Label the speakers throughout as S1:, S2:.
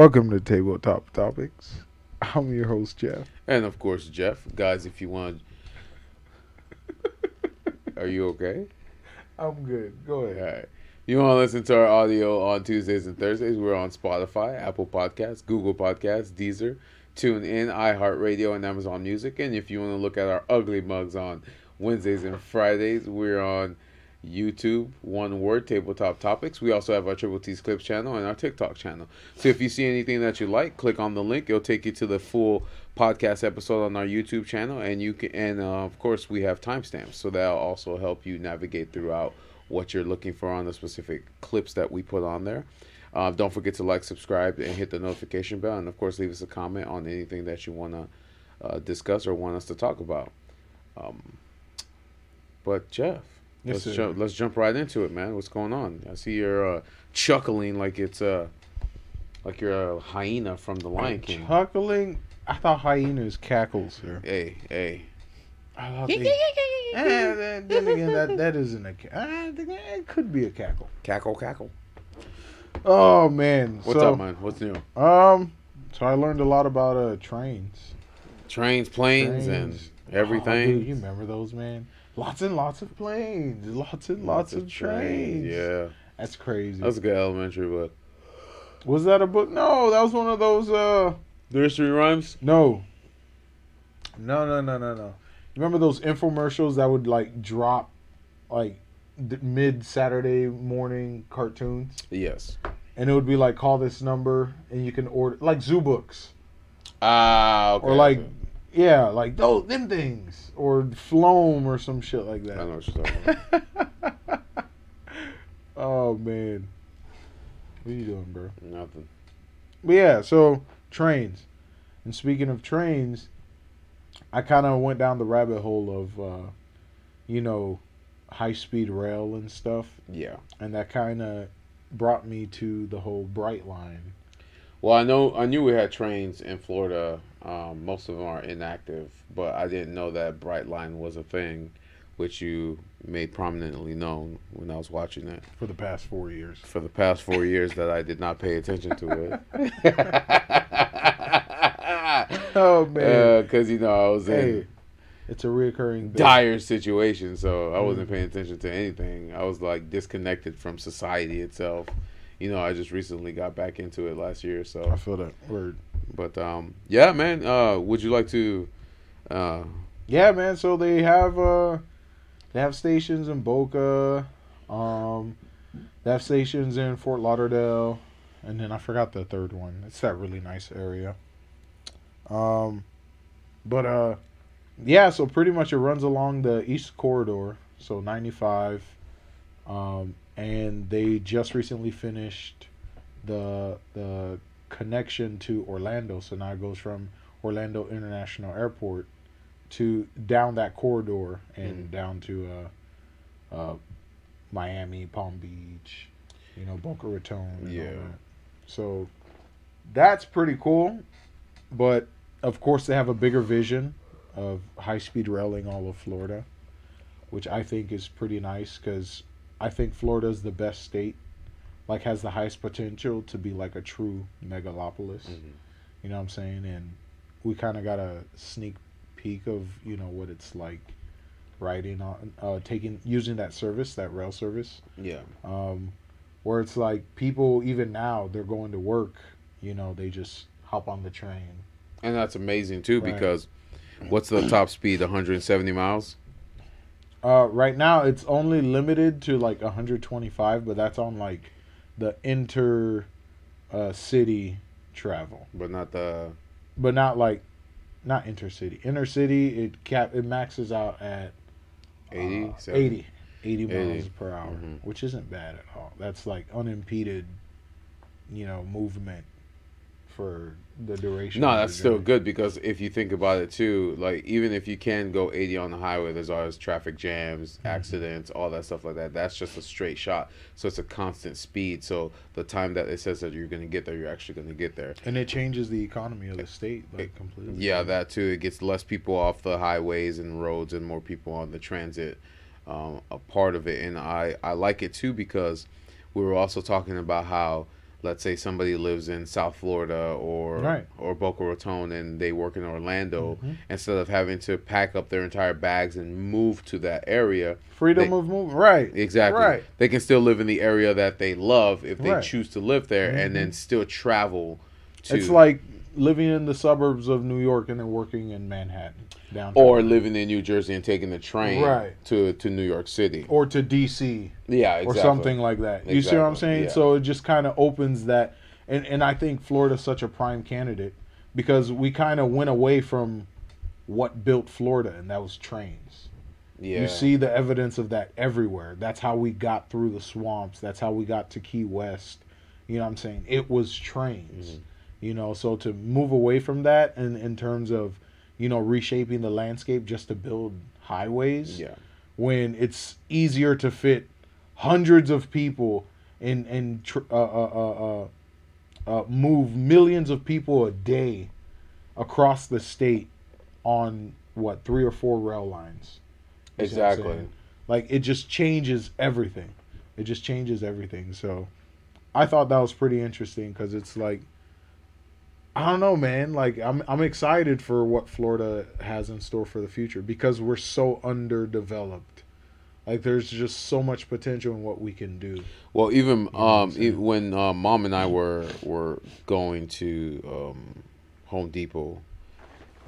S1: Welcome to Tabletop Topics. I'm your host, Jeff.
S2: And of course, Jeff. Guys, if you want. Are you okay?
S1: I'm good. Go ahead.
S2: You want to listen to our audio on Tuesdays and Thursdays? We're on Spotify, Apple Podcasts, Google Podcasts, Deezer, TuneIn, iHeartRadio, and Amazon Music. And if you want to look at our ugly mugs on Wednesdays and Fridays, we're on YouTube, One Word Tabletop Topics. We also have our Triple T's Clips channel and our TikTok channel. So if you see anything that you like, click on the link. It'll take you to the full podcast episode on our YouTube channel, and you can. And uh, of course, we have timestamps, so that'll also help you navigate throughout what you're looking for on the specific clips that we put on there. Uh, don't forget to like, subscribe, and hit the notification bell, and of course, leave us a comment on anything that you want to uh, discuss or want us to talk about. Um, but Jeff,
S1: Yes,
S2: let's jump. Let's jump right into it, man. What's going on? I see you're uh, chuckling like it's uh, like you're a hyena from the Lion King.
S1: Chuckling. I thought hyenas cackle, sir.
S2: Hey, hey.
S1: I thought they, Eh, then, then again, that, that isn't a ca- uh, It could be a cackle.
S2: Cackle, cackle.
S1: Oh man.
S2: What's
S1: so,
S2: up, man? What's new?
S1: Um. So I learned a lot about uh trains.
S2: Trains, planes, and everything.
S1: Oh, dude, you remember those, man? Lots and lots of planes. Lots and lots, of trains.
S2: Yeah,
S1: That's crazy.
S2: that was a good elementary book.
S1: was that a book? No, that was one of those. Uh.
S2: Nursery rhymes.
S1: No. No, no, no, no, no. Remember those infomercials that would like drop like d- mid Saturday morning cartoons?
S2: Yes.
S1: And it would be like call this number and you can order like zoo books.
S2: Ah, okay.
S1: Or like
S2: okay.
S1: yeah, like those them things. Or Floam or some shit like that.
S2: I know what you're talking about.
S1: oh man. What are you doing, bro?
S2: Nothing.
S1: But yeah, so trains. And speaking of trains, I kind of went down the rabbit hole of, uh, you know, high speed rail and stuff.
S2: Yeah.
S1: And that kind of brought me to the whole Brightline.
S2: Well, I know I knew we had trains in Florida. Um, most of them are inactive, but I didn't know that Brightline was a thing, which you made prominently known when I was watching it
S1: For the past four years.
S2: for the past four years that I did not pay attention to it.
S1: Oh man.
S2: because you know I was in
S1: hey, it's a reoccurring thing.
S2: dire situation, so I wasn't
S1: Mm.
S2: paying attention to anything. I was like disconnected from society itself. You know, I just recently got back into it last year, so I
S1: feel that word.
S2: But um, yeah, man. Uh, would you like to? Uh,
S1: Yeah, man. So they have uh, they have stations in Boca, um, they have stations in Fort Lauderdale, and then I forgot the third one. It's that really nice area. Um, but uh, yeah. So pretty much it runs along the East Corridor, so ninety five, um, and they just recently finished the the connection to Orlando. So now it goes from Orlando International Airport to down that corridor and
S2: Mhm.
S1: down to uh, uh, Miami, Palm Beach, you know, Boca Raton.
S2: Yeah.
S1: that. So that's pretty cool, but of course they have a bigger vision of high speed railing all of Florida, which I think is pretty nice because I think Florida is the best state, like has the highest potential to be like a true megalopolis.
S2: Mhm.
S1: You know what I'm saying? And we kind of got a sneak peek of you know what it's like riding on uh taking using that service that rail service
S2: yeah,
S1: um where it's like people even now they're going to work you know they just hop on the train
S2: and that's amazing too
S1: Right.
S2: because what's the top speed? 170 miles.
S1: uh right now it's only limited to like 125 but that's on like the inter uh city travel
S2: but not the
S1: but not like not intercity intercity it cap it maxes out at
S2: 80,
S1: uh,
S2: 70?
S1: 80 80 miles
S2: 80.
S1: per hour
S2: Mhm.
S1: which isn't bad at all that's like unimpeded you know movement for the duration.
S2: No, that's still good because if you think about it too, like even if you can go 80 on the highway, there's always traffic jams,
S1: Mm-hmm.
S2: accidents, all that stuff like that. That's just a straight shot. So it's a constant speed. So the time that it says that you're going to get there, you're actually going to get there.
S1: And it changes the economy of the state like completely.
S2: Yeah, that too. It gets less people off the highways and roads and more people on the transit. Um, a part of it, and I I like it too because we were also talking about how let's say somebody lives in South Florida or
S1: Right.
S2: or Boca Raton and they work in Orlando
S1: Mhm.
S2: instead of having to pack up their entire bags and move to that area.
S1: Freedom
S2: They-
S1: of movement. Right.
S2: Exactly.
S1: Right.
S2: They can still live in the area that they love if they
S1: Right.
S2: choose to live there,
S1: Mhm.
S2: and then still travel to
S1: It's like living in the suburbs of New York and then working in Manhattan downtown.
S2: or living in New Jersey and taking the train
S1: Right.
S2: to to New York City.
S1: or to DC
S2: Yeah, exactly.
S1: or something like that. You see what I'm saying?
S2: yeah.
S1: So it just kind of opens that, and and I think Florida's such a prime candidate because we kind of went away from what built Florida, and that was trains.
S2: Yeah.
S1: You see the evidence of that everywhere. That's how we got through the swamps. That's how we got to Key West. You know what I'm saying? It was trains.
S2: Mhm.
S1: You know, so to move away from that and in terms of, you know, reshaping the landscape just to build highways
S2: Yeah.
S1: when it's easier to fit hundreds of people and and tr- uh, uh, uh, uh, uh, move millions of people a day across the state on what three or four rail lines. You see what I'm
S2: Exactly.
S1: Like it just changes everything. It just changes everything. So I thought that was pretty interesting because it's like I don't know, man. Like I'm I'm excited for what Florida has in store for the future because we're so underdeveloped. Like there's just so much potential in what we can do.
S2: Well, even um,
S1: saying?
S2: e- when uh, mom and I were were going to um, Home Depot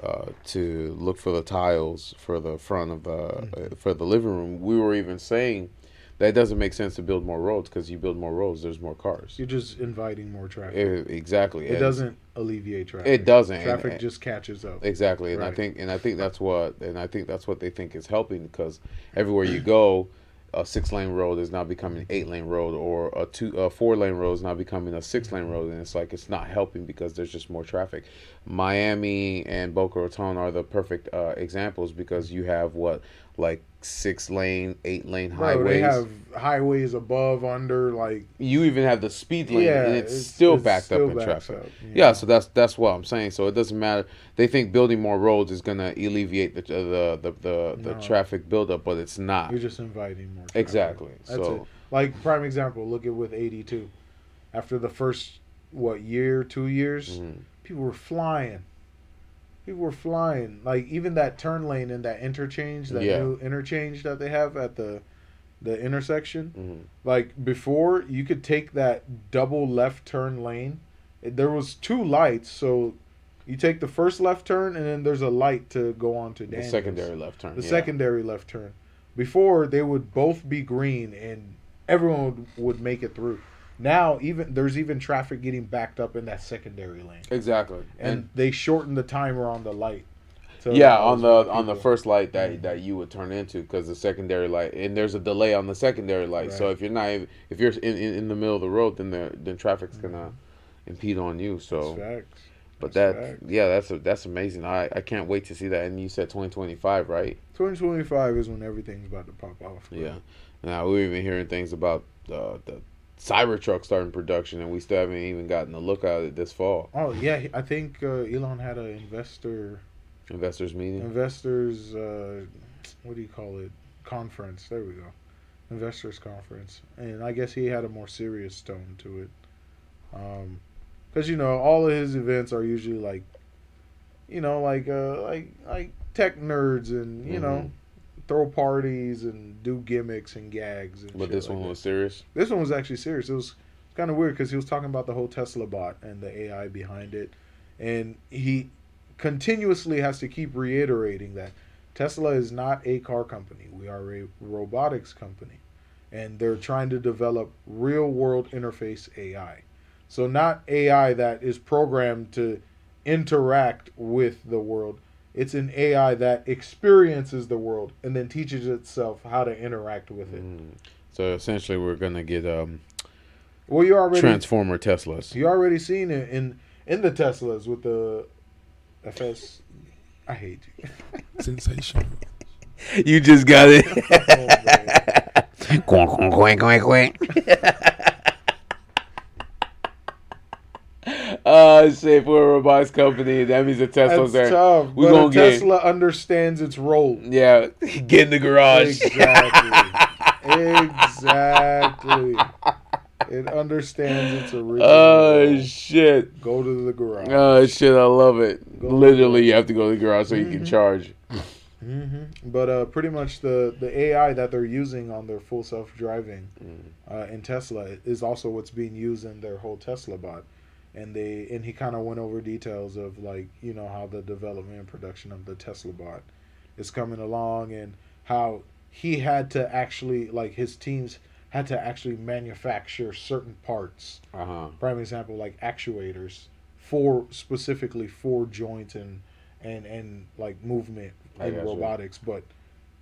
S2: uh, to look for the tiles for the front of the
S1: Mm-hmm.
S2: uh, for the living room, we were even saying that it doesn't make sense to build more roads because you build more roads, there's more cars.
S1: You're just inviting more traffic.
S2: Eh, exactly.
S1: It
S2: And
S1: doesn't alleviate traffic.
S2: It doesn't.
S1: Traffic
S2: and-
S1: just catches up.
S2: Exactly, and I think and I think that's what and I think that's what they think is helping because everywhere you go, a six lane road is now becoming eight lane road, or a two a four lane road is now becoming a six lane road, and it's like it's not helping because there's just more traffic. Miami and Boca Raton are the perfect uh, examples because you have what like six lane, eight lane
S1: Bro,
S2: highways.
S1: they have highways above, under, like
S2: you even have the speed lane,
S1: yeah,
S2: and it's, still backed
S1: still
S2: up in traffic.
S1: up,
S2: Yeah, so that's that's what I'm saying. So it doesn't matter. They think building more roads is gonna alleviate the the the the, the
S1: No.
S2: traffic buildup, but it's not.
S1: You're just inviting more. Traffic.
S2: Exactly.
S1: That's
S2: so
S1: it. Like prime example, look at with 82. After the first what year, two years,
S2: mhm.
S1: people were flying. People were flying. Like even that turn lane in that interchange, that
S2: Yeah.
S1: new interchange that they have at the the intersection.
S2: Mhm.
S1: Like before, you could take that double left turn lane. There was two lights, so you take the first left turn, and then there's a light to go on to
S2: the secondary left turn.
S1: The
S2: yeah.
S1: secondary left turn. Before they would both be green, and everyone would, would make it through. Now even there's even traffic getting backed up in that secondary lane,
S2: Exactly.
S1: and,
S2: And,
S1: they shorten the timer on the light.
S2: yeah, on the
S1: more
S2: on the first light that
S1: Mhm.
S2: that you would turn into because the secondary light and there's a delay on the secondary light. So if you're not if you're in, in, in the middle of the road, then the then traffic's gonna
S1: Mhm.
S2: impede on you. So.
S1: That's facts.
S2: But
S1: That's
S2: that,
S1: facts.
S2: yeah, that's a, that's amazing. I, I can't wait to see that. And you said 2025, right?
S1: 2025 is when everything's about to pop off. bro.
S2: Yeah. Now we're even hearing things about uh, the Cybertruck starting production, and we still haven't even gotten a look at it this fall.
S1: Oh yeah, I think uh, Elon had an investor
S2: Investors meeting.
S1: investors uh, what do you call it? Conference. There we go. Investors conference. And i guess he had a more serious tone to it. Um because you know all of his events are usually like you know like uh like like tech nerds and you know throw parties and do gimmicks and gags and
S2: But this
S1: like
S2: one
S1: that.
S2: was serious.
S1: This one was actually serious. It was kind of weird because he was talking about the whole Tesla bot and the AI behind it, and he continuously has to keep reiterating that Tesla is not a car company. We are a robotics company, and they're trying to develop real world interface AI. So not AI that is programmed to interact with the world. It's an AI that experiences the world and then teaches itself how to interact with it.
S2: Mm. So essentially, we're gonna get um,
S1: Well, you already
S2: transformer Teslas.
S1: you already seen it in in the Teslas with the FS. I hate you.
S3: Sensational.
S2: You just got it.
S1: Oh,
S2: quack, quack, quack, quack, quack. Oh shit! For a robotics company, that means the Tesla's
S1: That's
S2: there.
S1: tough.
S2: We gonna get-
S1: Tesla understands its role.
S2: Yeah, get in the garage.
S1: Exactly. exactly. It understands its original.
S2: Oh
S1: role.
S2: shit!
S1: Go to the garage.
S2: Oh shit! I love it.
S1: Go
S2: Literally, you have to go to the garage so you can
S1: Mhm.
S2: charge.
S1: hmm But uh, pretty much the the AI that they're using on their full self driving uh, in Tesla is also what's being used in their whole Tesla bot, and they and he kind of went over details of like you know how the development and production of the Tesla bot is coming along and how he had to actually like his teams had to actually manufacture certain parts.
S2: Uh huh.
S1: Prime example like actuators for specifically for joint and and and like movement in robotics, but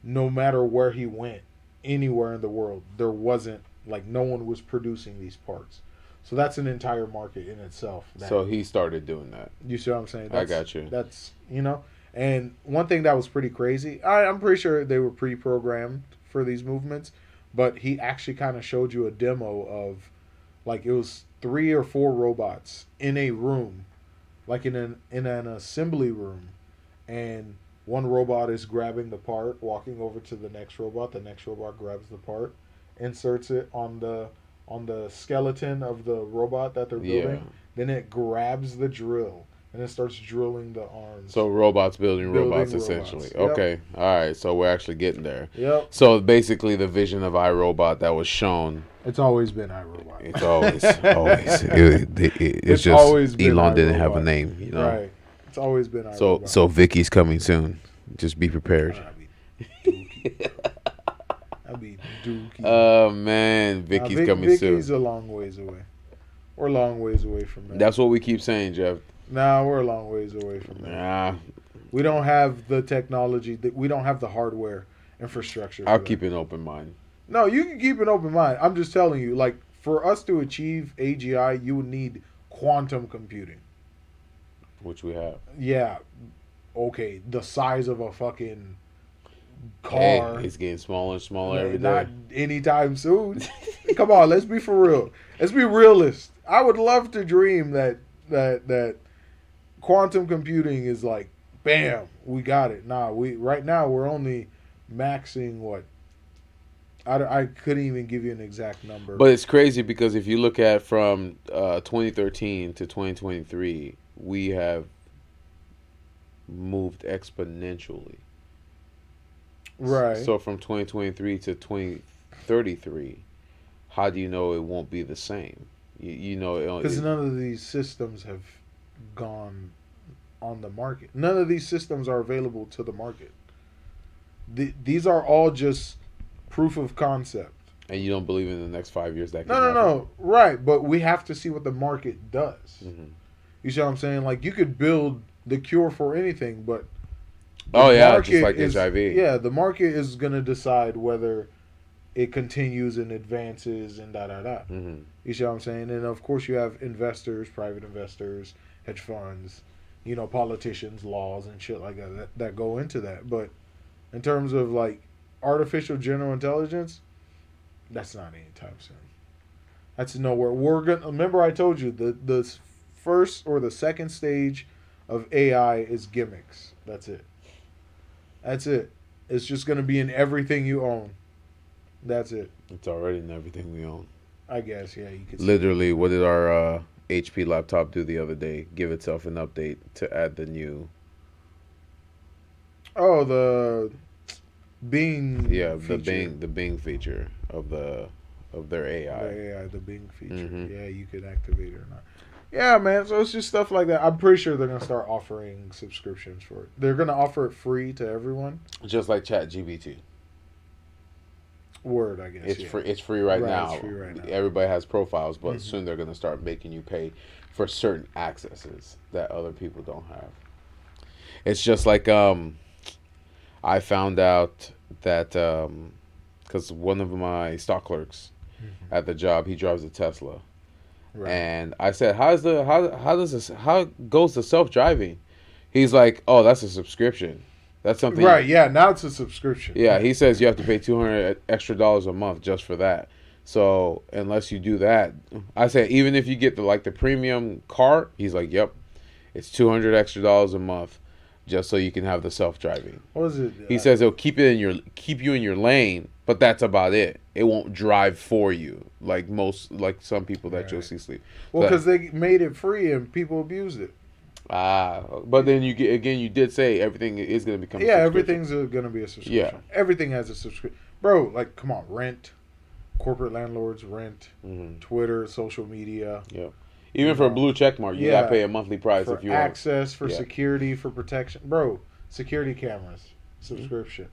S1: no matter where he went, anywhere in the world, there wasn't like no one was producing these parts. So that's an entire market in itself.
S2: So he started doing that.
S1: you see what I'm saying?
S2: I got you.
S1: That's you know, and one thing that was pretty crazy. I, I'm pretty sure they were pre-programmed for these movements, but he actually kind of showed you a demo of, like it was three or four robots in a room, like in an in an assembly room, and one robot is grabbing the part, walking over to the next robot. The next robot grabs the part, inserts it on the on the skeleton of the robot that they're building.
S2: Yeah.
S1: Then it grabs the drill and it starts drilling the arms.
S2: So robots building,
S1: Building
S2: robots,
S1: robots.
S2: essentially.
S1: Yep.
S2: Okay. All right. So we're actually getting there.
S1: yep,
S2: So basically, the vision of iRobot that was shown.
S1: it's always been iRobot.
S2: It's always, always. It, it- it- it's,
S1: It's
S2: just
S1: always been
S2: Elon didn't have a name, you know.
S1: right. It's always been iRobot.
S2: So, so VIKI's coming soon. Just be prepared.
S1: Dookie. I'll be dookie.
S2: Oh man,
S1: Nah,
S2: VIKI's
S1: Vic-
S2: coming
S1: VIKI's
S2: soon.
S1: VIKI's a long ways away. We're a long ways away from that.
S2: That's what we keep saying, Jeff.
S1: nah, we're a long ways away from that.
S2: Nah,
S1: We don't have the technology. That we don't have the hardware infrastructure.
S2: I'll
S1: that.
S2: keep an open mind.
S1: No, you can keep an open mind. I'm just telling you, like for us to achieve AGI, you would need quantum computing.
S2: Which we have.
S1: Yeah, okay, the size of a fucking
S2: Hey,
S1: car.
S2: it's getting smaller and smaller every
S1: not anytime soon. Come on, let's be for real. Let's be realist. I would love to dream that that that quantum computing is like, bam, we got it. Nah, we right now we're only maxing what. I, I couldn't even give you an exact number.
S2: But it's crazy because if you look at from uh, 2013 to 2023, we have moved exponentially.
S1: Right.
S2: So from 2023 to 2033, how do you know it won't be the same? You, you know, it,
S1: Because none of these systems have gone on the market. None of these systems are available to the market. The, these are all just proof of concept.
S2: and you don't believe in the next five years that can
S1: No, no,
S2: happen?
S1: no. Right, but we have to see what the market does.
S2: Mhm.
S1: You see what I'm saying? Like you could build the cure for anything, but
S2: Oh yeah, just like
S1: is-
S2: HIV.
S1: Yeah, the market is gonna decide whether it continues and advances and da da da.
S2: hmm
S1: You see what I'm saying? And of course, you have investors, private investors, hedge funds, you know, politicians, laws, and shit like that, that that go into that. But in terms of like artificial general intelligence, that's not anytime soon. That's nowhere. We're gonna remember I told you the the first or the second stage of AI is gimmicks. That's it. That's it. It's just gonna be in everything you own. That's it.
S2: It's already in everything we own.
S1: I guess. Yeah, you could.
S2: Literally, what did our uh, HP laptop do the other day? Give itself an update to add the new,
S1: Oh, the Bing.
S2: yeah, the
S1: feature.
S2: Bing, the Bing feature of the of their AI.
S1: The AI, the Bing feature.
S2: Mhm.
S1: Yeah, you could activate it or not. Yeah, man. So it's just stuff like that. I'm pretty sure they're gonna start offering subscriptions for it. They're gonna offer it free to everyone.
S2: Just like ChatGPT.
S1: Word, I guess.
S2: It's
S1: yeah.
S2: free. It's free right,
S1: Right,
S2: now.
S1: it's free right now.
S2: Everybody has profiles, but
S1: Mhm.
S2: soon they're going to start making you pay for certain accesses that other people don't have. It's just like um, I found out that because one of my stock clerks
S1: Mhm.
S2: at the job he drives a Tesla,
S1: Right.
S2: And I said, "How's the how how does this how goes the self driving?" He's like, "Oh, that's a subscription. That's something."
S1: Right. Yeah. Now it's a subscription.
S2: Yeah, he says you have to pay two hundred extra dollars a month just for that. So unless you do that, I said even if you get the like the premium cart, he's like, "Yep, it's two hundred extra dollars a month, just so you can have the self driving."
S1: What was it?
S2: He says it'll keep it in your keep you in your lane, but that's about it. It won't drive for you like most like some people that you'll see sleep.
S1: Well,
S2: So-
S1: because they made it free and people abused it.
S2: Ah, but then you get again. You did say everything is going to become.
S1: Yeah, everything's going to be a subscription.
S2: Yeah.
S1: Everything has a subscription. Bro, like, come on. Rent, corporate landlords, rent,
S2: Mhm.
S1: Twitter, social media.
S2: Even for a blue check mark, you
S1: Yeah.
S2: gotta pay a monthly price
S1: for
S2: if you want.
S1: access, for
S2: Yeah.
S1: security, for protection. Bro, security cameras, subscription.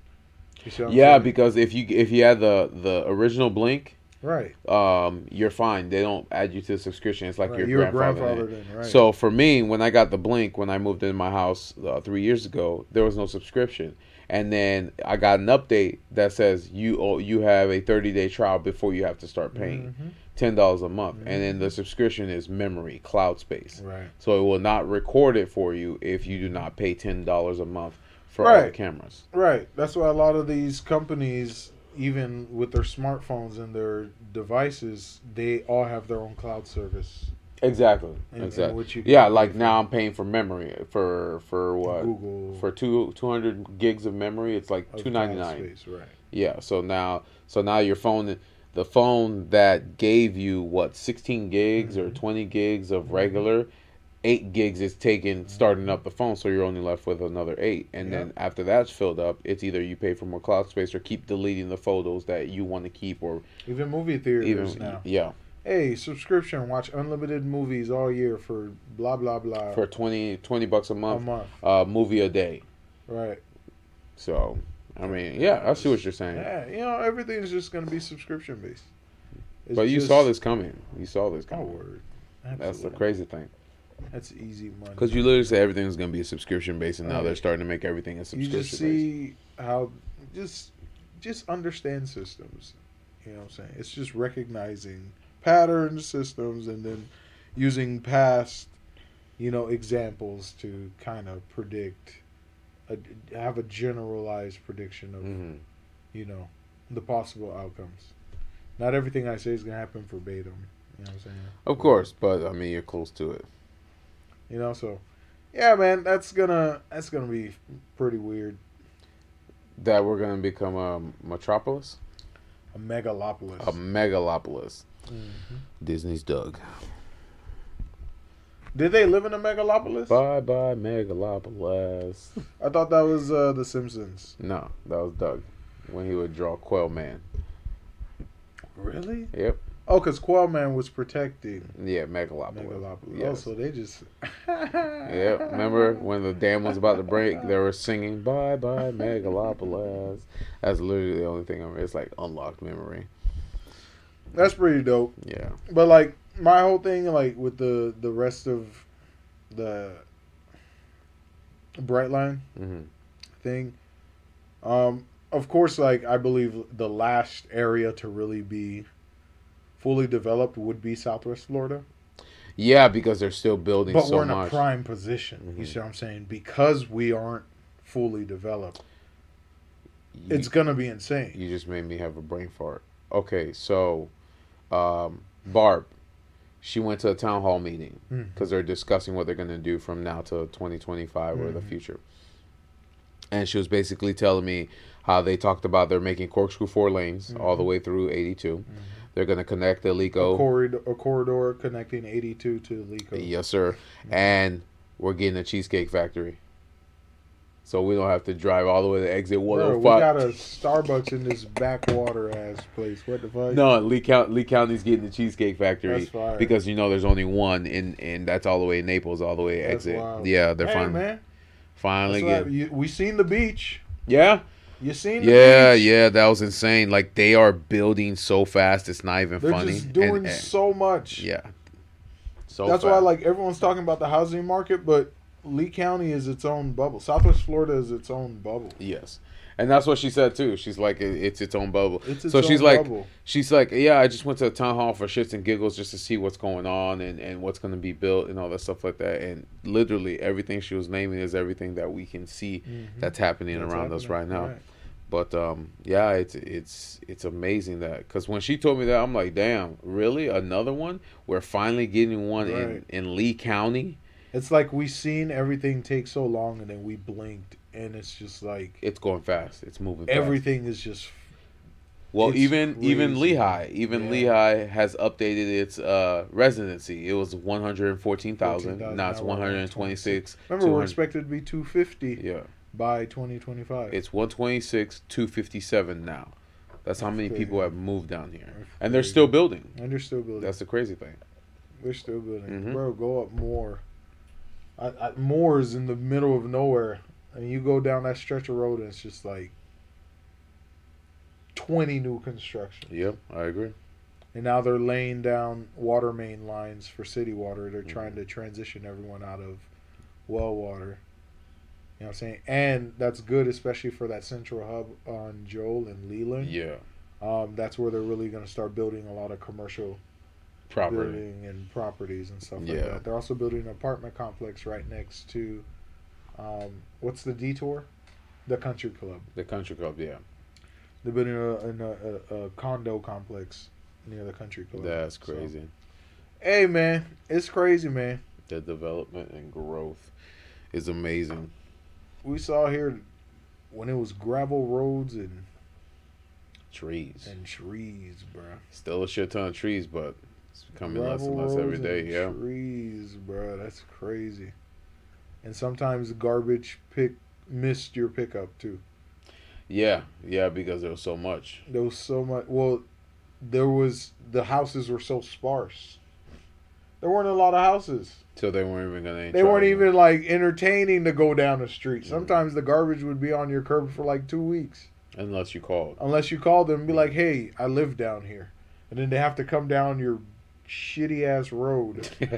S1: You see what I'm
S2: Yeah,
S1: saying?
S2: because if you if you had the the original Blink,
S1: Right.
S2: um, you're fine. They don't add you to the subscription. It's like
S1: right.
S2: your grandfather.
S1: in, right.
S2: So for me, when I got the Blink, when I moved into my house uh, three years ago, there was no subscription, and then I got an update that says you owe, you have a 30 day trial before you have to start paying
S1: Mhm.
S2: Ten dollars a month, and then the mm-hmm. subscription is memory cloud space,
S1: Right.
S2: so it will not record it for you if you do not pay ten dollars a month for all the cameras.
S1: Right. That's why a lot of these companies, even with their smartphones and their devices, they all have their own cloud service.
S2: Exactly. exactly. yeah, like
S1: for.
S2: now I'm paying for memory for for what
S1: Google
S2: for two two hundred gigs of memory. It's like two ninety
S1: cloud Right.
S2: Yeah. So now so now your phone the phone that gave you what sixteen gigs or
S1: Mhm.
S2: twenty gigs of regular. Eight gigs is taken starting up the phone, so you're only left with another eight. And
S1: Yeah.
S2: then after that's filled up, it's either you pay for more cloud space or keep deleting the photos that you want to keep, or
S1: Even movie theaters
S2: even
S1: now.
S2: yeah
S1: Hey, subscription, watch unlimited movies all year for blah blah blah
S2: for 20, 20 bucks a month
S1: a
S2: month. uh, movie a day.
S1: Right.
S2: So, I mean, yeah, I see what you're saying.
S1: Yeah, you know, everything's just gonna be subscription based. It's
S2: but you
S1: just-
S2: saw this coming. You saw this coming.
S1: Oh,
S2: coming.
S1: word.
S2: That's the crazy thing.
S1: That's easy money.
S2: Because you literally said everything was going to be a subscription based, and now
S1: Right.
S2: they're starting to make everything a subscription.
S1: you
S2: just
S1: see how just just understand systems. You know what I'm saying? It's just recognizing patterns, systems, and then using past, you know, examples to kind of predict, a, have a generalized prediction of,
S2: hmm
S1: you know, the possible outcomes. Not everything I say is gonna happen verbatim. You know what I'm saying?
S2: Of course, but I mean, you're close to it.
S1: You know, so yeah, man, that's gonna that's gonna be pretty weird.
S2: That we're going to become a metropolis,
S1: A megalopolis.
S2: a megalopolis.
S1: Mhm.
S2: Disney's Doug.
S1: Did they live in a megalopolis?
S2: Bye bye, megalopolis.
S1: I thought that was uh, The Simpsons.
S2: no, that was Doug when he would draw Quailman.
S1: Really?
S2: Yep.
S1: Oh, because Quailman was protecting
S2: Yeah, megalopolis.
S1: megalopolis. Oh, so they just.
S2: Yep. Remember when the dam was about to break? They were singing "Bye Bye Megalopolis." That's literally the only thing I remember. It's like unlocked memory.
S1: That's pretty dope.
S2: Yeah.
S1: But like my whole thing, like with the the rest of the Brightline
S2: hmm
S1: thing, um, of course, like I believe the last area to really be fully developed would be Southwest Florida.
S2: Yeah, because they're still building
S1: but
S2: so
S1: we're in
S2: much.
S1: a prime position. You
S2: Mhm.
S1: see what I'm saying? Because we aren't fully developed,
S2: You,
S1: it's gonna be insane.
S2: you just made me have a brain fart. Okay, so um, Barb, she went to a town hall meeting
S1: Mhm.
S2: because they're discussing what they're going to do from now to 2025 or the
S1: Mhm.
S2: future. And she was basically telling me how they talked about they're making corkscrew four lanes all the
S1: Mhm.
S2: way through 82.
S1: Mhm.
S2: They're going to connect the Alico.
S1: corridor, a corridor connecting 82 to Lico.
S2: Yes, sir.
S1: Mhm.
S2: And we're getting a cheesecake factory. So we don't have to drive all the way to exit
S1: Bro, oh
S2: we
S1: got a Starbucks in this backwater ass place. What the fuck?
S2: No, Lee County, Lee County's getting the cheesecake factory
S1: That's fire.
S2: because you know there's only one, and and that's all the way in Naples, all the way
S1: That's
S2: exit.
S1: wild.
S2: Yeah, they're
S1: hey,
S2: finally
S1: man.
S2: finally
S1: That's what-
S2: getting.
S1: you, we seen the beach.
S2: Yeah,
S1: You seen the
S2: yeah,
S1: beach?
S2: yeah. That was insane. Like they are building so fast, it's not even
S1: They're
S2: funny.
S1: just doing
S2: And- and-
S1: so much.
S2: yeah. So
S1: That's why like everyone's talking about the housing market, but Lee County is its own bubble. Southwest Florida is its own bubble.
S2: Yes. And that's what she said too. She's like, it's its own bubble.
S1: It's its
S2: so she's like,
S1: bubble.
S2: she's like, yeah, I just went to the town hall for shits and giggles just to see what's going on and, and what's going to be built and all that stuff like that. And literally everything she was naming is everything that we can see
S1: Mhm.
S2: that's happening
S1: That's
S2: around us right
S1: happening.
S2: now. But um, yeah, it's it's it's amazing that because when she told me that, I'm like, damn, really another one? We're finally getting one
S1: Right.
S2: in in Lee County.
S1: It's like we seen everything take so long, and then we blinked, and it's just like
S2: It's going fast. It's moving. Fast.
S1: everything is just
S2: Well, even even. Lehigh, even
S1: Yeah.
S2: Lehigh has updated its uh, residency. It was one hundred fourteen thousand. Now it's one hundred twenty six.
S1: remember we're expected to be 250
S2: Yeah,
S1: by 2025.
S2: it's one twenty six, two fifty seven now. That's how many people have moved down here, and they're still building.
S1: and they're still building.
S2: That's the crazy thing.
S1: They're still building.
S2: Mhm.
S1: Bro, go up more. I, I, more is in the middle of nowhere, and you go down that stretch of road, and it's just like 20 new construction.
S2: Yep, I agree.
S1: And now they're laying down water main lines for city water. They're
S2: Mhm.
S1: trying to transition everyone out of well water. You know what I'm saying? And that's good, especially for that central hub on Joel and Leland.
S2: Yeah,
S1: Um, that's where they're really going to start building a lot of commercial
S2: property.
S1: building and properties and stuff like that. They're also building an apartment complex right next to, um, what's the detour? The Country Club.
S2: The country club. Yeah,
S1: They're building a, a, a, a condo complex near the Country Club.
S2: that's
S1: So-
S2: crazy.
S1: hey man, it's crazy, man.
S2: The development and growth is amazing.
S1: We saw here when it was gravel roads and
S2: Trees.
S1: and trees, bro.
S2: Still a shit ton of trees, but it's becoming less and less every day. Yeah.
S1: trees, bruh. That's crazy. And sometimes garbage pick missed your pickup too.
S2: Yeah, yeah, because there was so much.
S1: There was so much. Well, there was the houses were so sparse. There weren't a lot of houses.
S2: So they weren't even gonna.
S1: They weren't even like entertaining to go down the street.
S2: Mhm.
S1: Sometimes the garbage would be on your curb for like two weeks,
S2: unless you called.
S1: unless you called them and be like, "Hey, I live down here," and then they have to come down your shitty ass road.
S2: yeah,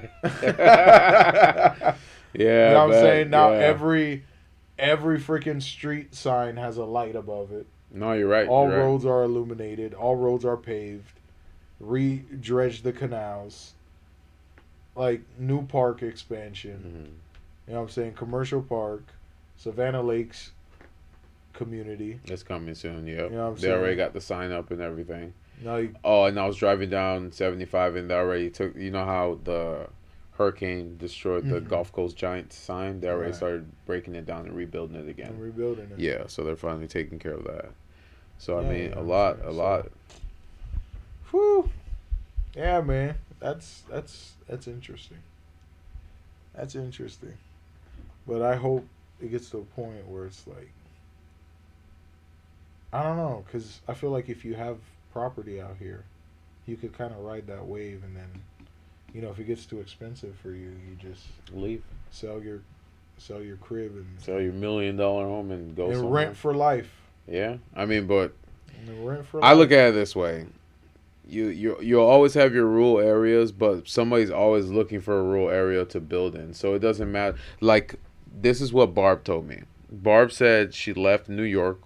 S1: you know what I'm saying? Now
S2: yeah.
S1: every every freaking street sign has a light above it.
S2: no, you're right.
S1: All
S2: you're right.
S1: roads are illuminated. All roads are paved. Re-dredge the canals. Like new park expansion.
S2: Mhm.
S1: You know what I'm saying? Commercial park, Savannah Lakes community.
S2: It's coming soon. Yep.
S1: You know
S2: they already got the sign up and everything.
S1: You,
S2: Oh, and I was driving down 75, and they already took. You know how the hurricane destroyed the
S1: Mhm.
S2: Gulf Coast Giants sign? They already
S1: Right.
S2: started breaking it down and rebuilding it again.
S1: rebuilding it.
S2: Yeah, so they're finally taking care of that. So I mean,
S1: yeah,
S2: a lot,
S1: saying,
S2: a lot.
S1: Whew. Yeah, man. That's that's that's interesting. That's interesting. But I hope it gets to a point where it's like I don't know, cuz I feel like if you have property out here, you could kind of ride that wave and then you know, if it gets too expensive for you, you just
S2: Leave,
S1: sell your sell your crib and,
S2: sell your million dollar home, and go
S1: and
S2: somewhere.
S1: rent for life.
S2: Yeah, I mean, but
S1: And rent for
S2: I look at it this way: you you you'll always have your rural areas, but somebody's always looking for a rural area to build in. So it doesn't matter. Like this is what Barb told me. Barb said she left New York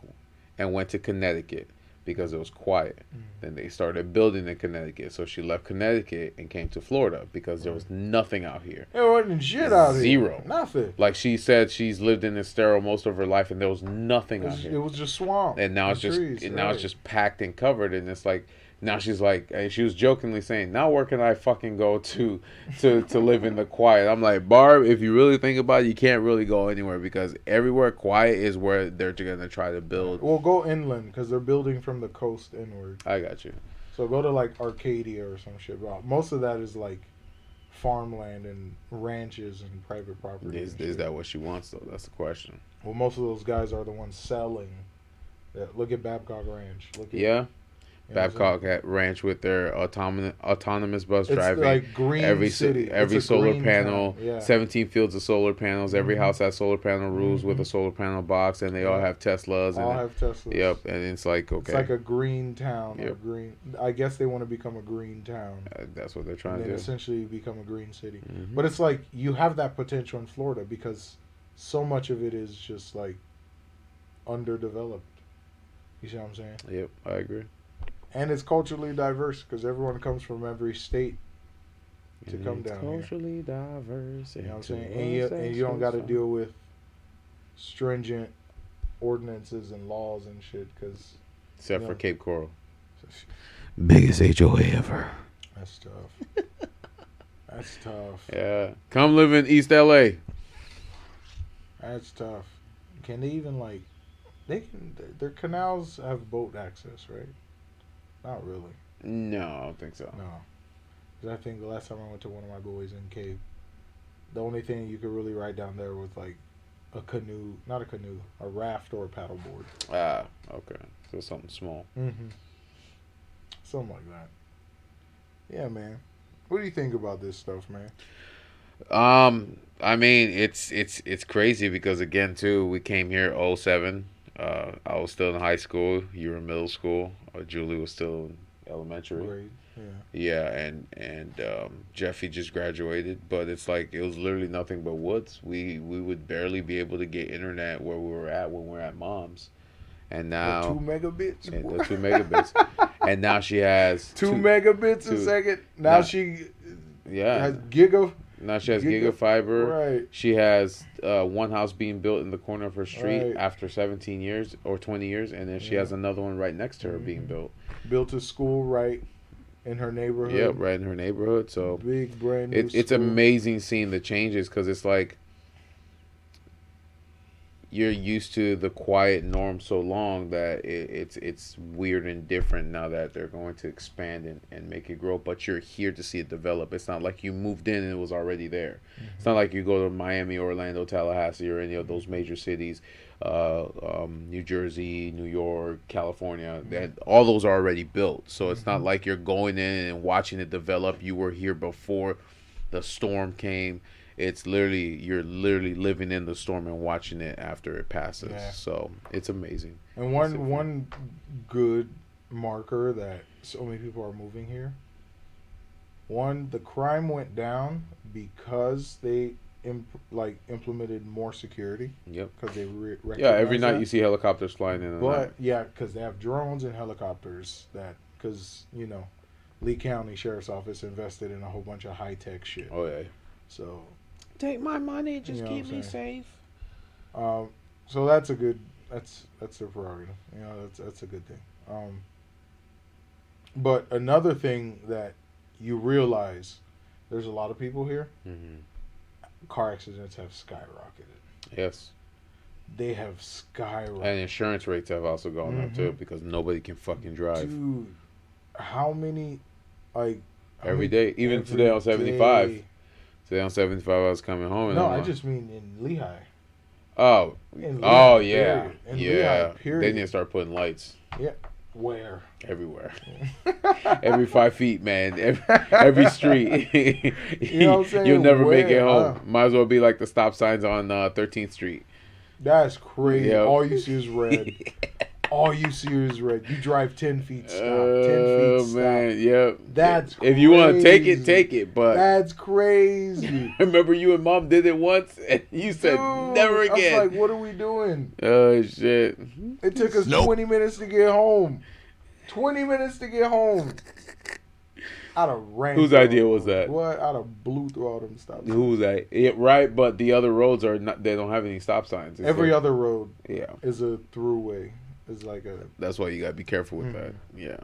S2: and went to Connecticut because it was quiet.
S1: Mm.
S2: Then they started building in Connecticut, so she left Connecticut and came to Florida because there was nothing out here.
S1: There wasn't shit out here.
S2: Zero.
S1: Nothing.
S2: Like she said, she's lived in Estero most of her life, and there was nothing
S1: It
S2: out
S1: was,
S2: here
S1: it was just swamp.
S2: and now it's just
S1: trees,
S2: and now it's just packed and covered and it's like now she's like and she was jokingly saying now where can i fucking go to to to live in the quiet i'm like barb if you really think about it you can't really go anywhere because everywhere quiet is where they're gonna try to build
S1: Well, go inland because they're building from the coast inward.
S2: i got you
S1: So go to like Arcadia or some shit. Most of that is like farmland and ranches and private property.
S2: is, is that what she wants though that's the question
S1: Well, most of those guys are the ones selling. Yeah, look at Babcock Ranch. Look at
S2: yeah
S1: you know what
S2: babcock at ranch with their autonomous autonomous bus
S1: It's
S2: driving
S1: like green
S2: every
S1: city.
S2: every
S1: It's
S2: solar panel.
S1: Yeah.
S2: 17 fields of solar panels. Every
S1: Mhm.
S2: house has solar panel roofs with a
S1: Mhm.
S2: solar panel box, and they all have Teslas.
S1: All
S2: and
S1: have Teslas.
S2: Yep, and it's like okay,
S1: It's like a green town.
S2: Yep.
S1: green. I guess they want to become a green town.
S2: Uh, that's what they're trying to do.
S1: essentially become a green city.
S2: Mhm.
S1: But it's like you have that potential in Florida because so much of it is just like underdeveloped. You see what I'm saying?
S2: Yep, I agree.
S1: And it's culturally diverse because everyone comes from every state to
S2: And
S1: come
S2: it's
S1: down here.
S2: culturally diverse.
S1: You know what I'm saying? And you, and you don't got to deal with stringent ordinances and laws and shit because
S2: Except
S1: Yeah.
S2: for Cape Coral. Biggest HOA ever.
S1: that's tough. that's tough.
S2: Yeah. Come live in East LA.
S1: That's tough. Can they even like? They can. Their canals have boat access, right? Not really.
S2: No, I don't think so.
S1: No. 'Cause I think the last time I went to one of my boys in Cape, the only thing you could really ride down there was like a canoe, not a canoe, a raft or a paddleboard.
S2: Ah, okay. So something small.
S1: Mm-hmm. Something like that. Yeah, man. What do you think about this stuff, man?
S2: Um, I mean, it's it's it's crazy because again, too, we came here 07. Uh, I was still in high school. You were in middle school. Uh, Julie was still in elementary.
S1: Great. Yeah.
S2: Yeah, and and um, Jeffy just graduated, but it's like it was literally nothing but woods. We we would barely be able to get internet where we were at when we were at mom's, and
S1: The
S2: now
S1: two megabits. Boy.
S2: the two megabits, and now she has
S1: two, megabits
S2: two-
S1: a second. Now
S2: Nah.
S1: she
S2: Yeah,
S1: has giga.
S2: Now she has
S1: giga-
S2: Giga Fiber.
S1: Right.
S2: She has uh, one house being built in the corner of her street
S1: Right.
S2: after 17 years or 20 years, and then she
S1: Yeah.
S2: has another one right next to her being
S1: Mhm.
S2: built.
S1: Built a school right in her neighborhood.
S2: Yep, right in her neighborhood. So
S1: Big brand new.
S2: it, it's amazing seeing the changes because it's like you're used to the quiet norm so long that it, it's it's weird and different now that they're going to expand and, and make it grow but you're here to see it develop. It's not like you moved in and it was already there. It's not like you go to miami orlando tallahassee or any of those major cities uh, um, new jersey new york california that all those are already built. So it's not like you're going in and watching it develop. You were here before the storm came it's literally you're literally living in the storm and watching it after it passes
S1: Yeah.
S2: so it's amazing
S1: And one one good marker that so many people are moving here. One, the crime went down because they imp- like implemented more security
S2: yep
S1: because they re-
S2: yeah every night
S1: that.
S2: you see helicopters flying in
S1: But
S2: out.
S1: yeah, because they have drones and helicopters that because you know, Lee County Sheriff's Office invested in a whole bunch of high tech shit.
S2: oh yeah
S1: So
S2: take my money
S1: just You know keep me
S2: safe
S1: Um, so that's a good. That's that's their prerogative. You know, that's that's a good thing. Um, but another thing that you realize, there's a lot of people here.
S2: hmm
S1: Car accidents have skyrocketed.
S2: yes
S1: They have skyrocketed.
S2: and insurance rates have also gone up too
S1: Mhm.
S2: because nobody can fucking drive
S1: Dude, how many, like how
S2: every
S1: many-
S2: day even
S1: every
S2: today on 75
S1: day.
S2: today on 75 i was coming home
S1: No, I just mean in Lehigh.
S2: oh
S1: In
S2: oh yeah
S1: period. In
S2: yeah
S1: Lehigh,
S2: they need to start putting lights Yeah.
S1: Where?
S2: everywhere every five feet, man. Every, every street.
S1: You know what I'm saying?
S2: You'll never make it home.
S1: huh?
S2: Might as well be like the stop signs on uh, 13th Street.
S1: That's crazy.
S2: Yep.
S1: All you see is red. All you see is red. You drive ten feet, stop. ten
S2: Oh
S1: feet, stop.
S2: man, yep.
S1: That's
S2: if you want to take it, take it. But
S1: That's crazy.
S2: remember, you and mom did it once, and you said
S1: Dude,
S2: never
S1: I was
S2: again.
S1: like, what are we doing?
S2: oh shit!
S1: It took us
S3: Nope.
S1: twenty minutes to get home. Twenty minutes to get home. I'd have ran.
S2: Whose idea was that?
S1: What? I'd have blew through all them stop signs.
S2: Who was that? Yeah, right, but the other roads are not. They don't have any stop signs. It's
S1: Every
S2: like-
S1: other road
S2: Yeah,
S1: is a throughway. Is like a.
S2: that's why you gotta be careful with
S1: Mhm.
S2: that. Yeah.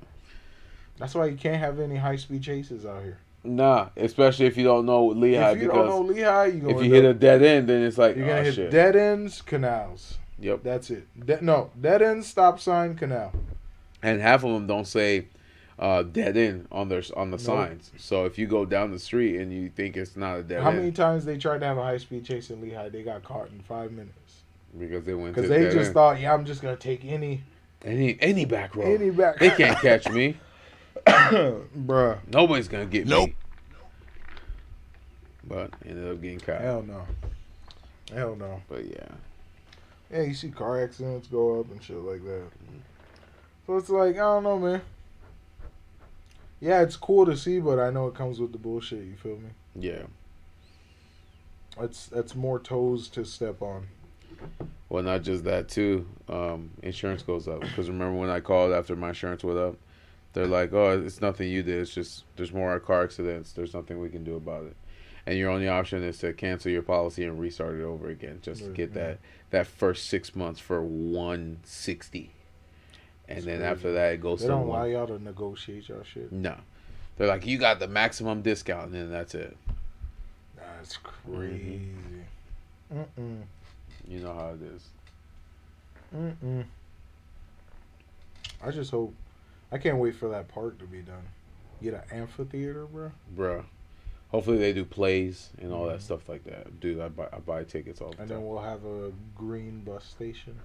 S1: That's why you can't have any high speed chases out here.
S2: Nah, especially if you don't know Lehigh,
S1: if you don't know Lehigh, you
S2: if you hit a dead end, then it's like,
S1: You're gonna
S2: oh
S1: hit
S2: shit.
S1: dead ends, canals.
S2: Yep.
S1: That's it. De- no, dead end, stop sign, canal.
S2: And half of them don't say uh, dead end on their on the
S1: Nope.
S2: signs. So if you go down the street and you think it's not a dead
S1: How
S2: end
S1: many times they tried to have a high speed chase in Lehigh? They got caught in five minutes
S2: because they went
S1: because they
S2: dead
S1: just
S2: end.
S1: thought, yeah, I'm just gonna take any
S2: any any back road.
S1: any back.
S2: They can't catch me.
S1: Bruh.
S2: Nobody's gonna get
S3: Nope.
S2: me. But ended up getting caught.
S1: Hell no. Hell no.
S2: But yeah,
S1: Yeah, you see car accidents go up and shit like that. So it's like I don't know, man. Yeah, it's cool to see, but I know it comes with the bullshit. You feel me?
S2: yeah.
S1: That's that's more toes to step on.
S2: Well, not just that too. Um, insurance goes up because remember when I called after my insurance went up, they're like, "Oh, it's nothing you did. It's just there's more car accidents. There's nothing we can do about it." And your only option is to cancel your policy and restart it over again, just to get that that first six months for one sixty, and
S1: That's
S2: then
S1: crazy.
S2: after that it goes
S1: They don't allow y'all to negotiate y'all shit.
S2: no. They're like, you got the maximum discount, and then that's it.
S1: That's
S2: Mm-hmm.
S1: crazy. Mm-mm.
S2: You know how it is.
S1: Mm-mm. I just hope. I can't wait for that park to be done. Get an amphitheater, bro.
S2: Bruh. Hopefully they do plays and all that
S1: Mhm.
S2: stuff like that. Dude, I buy, I buy tickets all the
S1: And
S2: time.
S1: And then we'll have a green bus station.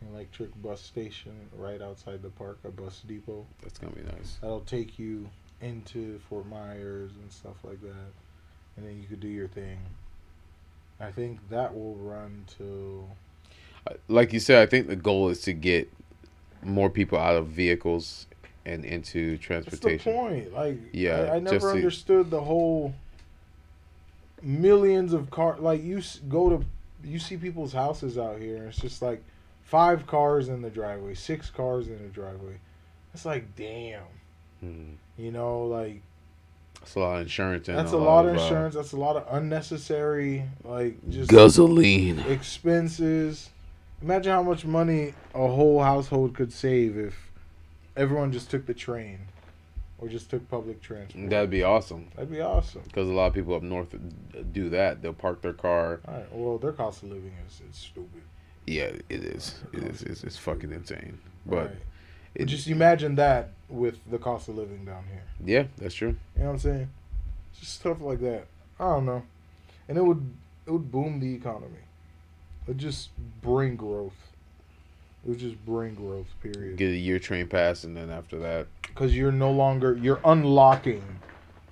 S1: An electric bus station right outside the park, a bus depot.
S2: That's gonna be nice.
S1: That'll take you into Fort Myers and stuff like that. And then you could do your thing. I think that will run till
S2: Uh, Like you said, I think the goal is to get more people out of vehicles and into transportation.
S1: That's the point. Like,
S2: Yeah,
S1: I, I never
S2: to-
S1: understood the whole millions of car. Like, you go to, you see people's houses out here, and it's just like five cars in the driveway, six cars in the driveway. It's like, damn.
S2: Mhm.
S1: You know, like
S2: That's a lot of insurance. And
S1: that's a lot of
S2: uh,
S1: insurance. That's a lot of unnecessary, like just
S2: gasoline.
S1: expenses. Imagine how much money a whole household could save if everyone just took the train or just took public transport.
S2: That'd be awesome
S1: That'd be awesome.
S2: because a lot of people up north do that. They'll park their car.
S1: All right. Well, their cost of living is it's stupid.
S2: Yeah, it is. It is. It's, it's fucking insane. But
S1: Right.
S2: it,
S1: just imagine that with the cost of living down here.
S2: yeah, that's true.
S1: You know what I'm saying? Just stuff like that. I don't know. And it would it would boom the economy. It would just bring growth. It would just bring growth. Period.
S2: Get a year train pass, and then after that,
S1: Because you're no longer you're unlocking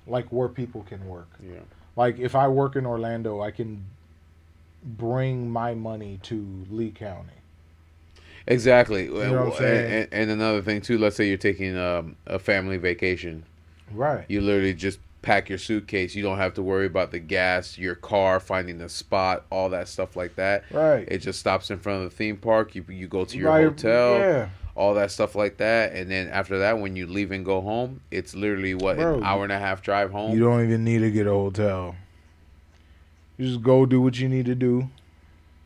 S1: like where people can work.
S2: yeah.
S1: Like if I work in Orlando, I can bring my money to Lee County.
S2: Exactly.
S1: know what I'm
S2: and, and, and another thing too. Let's say you're taking um, a family vacation.
S1: Right.
S2: You literally just pack your suitcase. You don't have to worry about the gas, your car, finding the spot, all that stuff like that.
S1: Right.
S2: It just stops in front of the theme park. You you go to your
S1: Right,
S2: hotel,
S1: Yeah.
S2: all that stuff like that, and then after that, when you leave and go home, it's literally what
S1: Bro,
S2: an hour and a half drive home.
S1: You don't even need to get a hotel. You just go do what you need to do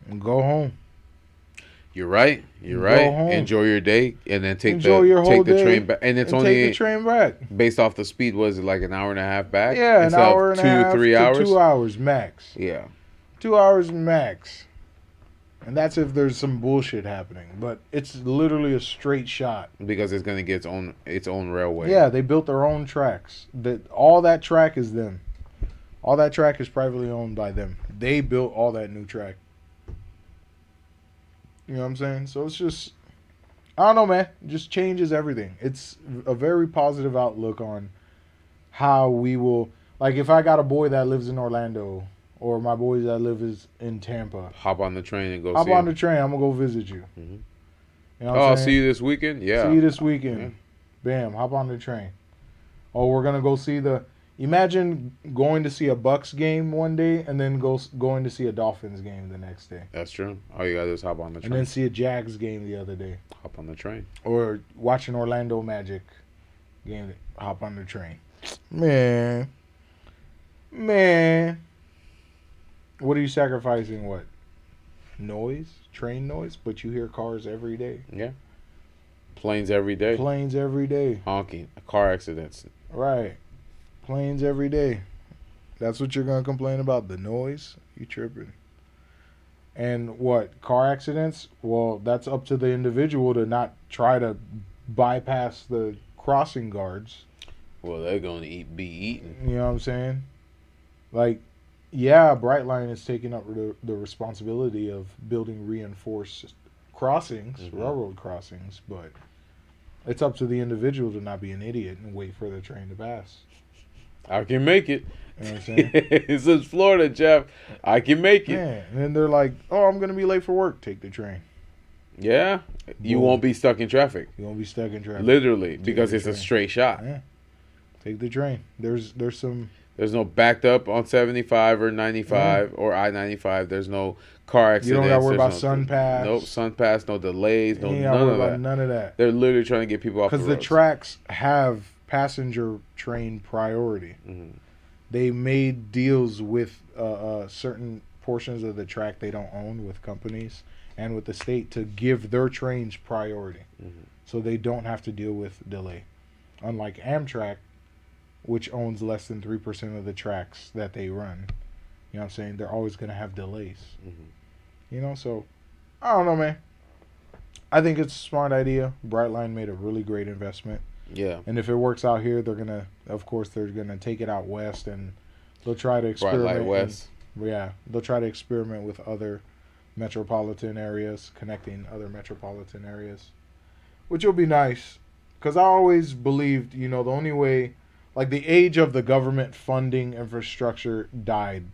S1: and go home.
S2: You're right. You're right. Enjoy your day, and then take
S1: Enjoy
S2: the
S1: your whole
S2: take the
S1: day
S2: train back. And it's
S1: and
S2: only
S1: take the train back.
S2: based off the speed. Was it like an hour and a half back?
S1: Yeah, an
S2: Instead of
S1: hour and
S2: two,
S1: a half
S2: three
S1: to
S2: hours.
S1: two hours max.
S2: Yeah.
S1: Two hours max. And that's if there's some bullshit happening. But it's literally a straight shot.
S2: because it's gonna get its own its own railway.
S1: Yeah, they built their own tracks. That all that track is them. All that track is privately owned by them. They built all that new track. You know what I'm saying? So it's just I don't know, man. It just changes everything. It's a very positive outlook on how we will like if I got a boy that lives in Orlando or my boys that live is in Tampa.
S2: Hop on the train and go
S1: Hop on
S2: him.
S1: the train, I'm gonna go visit you.
S2: Mhm.
S1: You know
S2: oh, I'll see you this weekend. Yeah.
S1: See you this weekend.
S2: Yeah.
S1: Bam, hop on the train. Oh, we're gonna go see the. Imagine going to see a Bucs game one day and then go going to see a Dolphins game the next day,
S2: That's true. All you gotta do is hop on the train.
S1: and then see a Jags game the other day,
S2: hop on the train.
S1: or watch an Orlando Magic game. Hop on the train. Man, man, what are you sacrificing? What noise? Train noise? But you hear cars every day, Yeah.
S2: Planes every day.
S1: planes every day.
S2: Honking. Car accidents.
S1: Right. Planes every day. That's what you're gonna complain about. The noise? You tripping. And what? Car accidents? Well, that's up to the individual to not try to bypass the crossing guards.
S2: Well, they're gonna eat be eaten.
S1: You know what I'm saying? Like, yeah, Brightline is taking up the, the responsibility of building reinforced crossings,
S2: Mhm.
S1: railroad crossings, but it's up to the individual to not be an idiot and wait for the train to pass.
S2: I can make it.
S1: You know what I'm saying?
S2: this is Florida, Jeff. I can make it.
S1: Yeah, and then they're like, "Oh, I'm gonna be late for work. Take the train.
S2: Yeah. You
S1: Boom.
S2: won't be stuck in traffic.
S1: You won't be stuck in traffic.
S2: Literally, because
S1: the
S2: it's a straight shot.
S1: Yeah. Take the train. There's there's some
S2: There's no backed up on 75 or 95 mm-hmm. or I 95. There's no car accidents.
S1: You don't gotta worry
S2: There's
S1: about
S2: no,
S1: SunPass.
S2: Nope, SunPass, no delays, no none of that.
S1: none of that.
S2: They're literally trying to get people off the
S1: Because the tracks have passenger train priority.
S2: Mhm.
S1: They made deals with uh, uh, certain portions of the track they don't own with companies and with the state to give their trains priority,
S2: Mhm.
S1: so they don't have to deal with delay. Unlike Amtrak, which owns less than three percent of the tracks that they run, you know what I'm saying? They're always gonna have delays.
S2: Mhm.
S1: You know, so I don't know, man. I think it's a smart idea. Brightline made a really great investment.
S2: Yeah,
S1: And if it works out here, they're gonna, of course, they're gonna take it out west, and they'll try to experiment.
S2: Light
S1: and-
S2: West.
S1: yeah, they'll try to experiment with other metropolitan areas, connecting other metropolitan areas, which will be nice. Because I always believed, you know, the only way, like the age of the government funding infrastructure died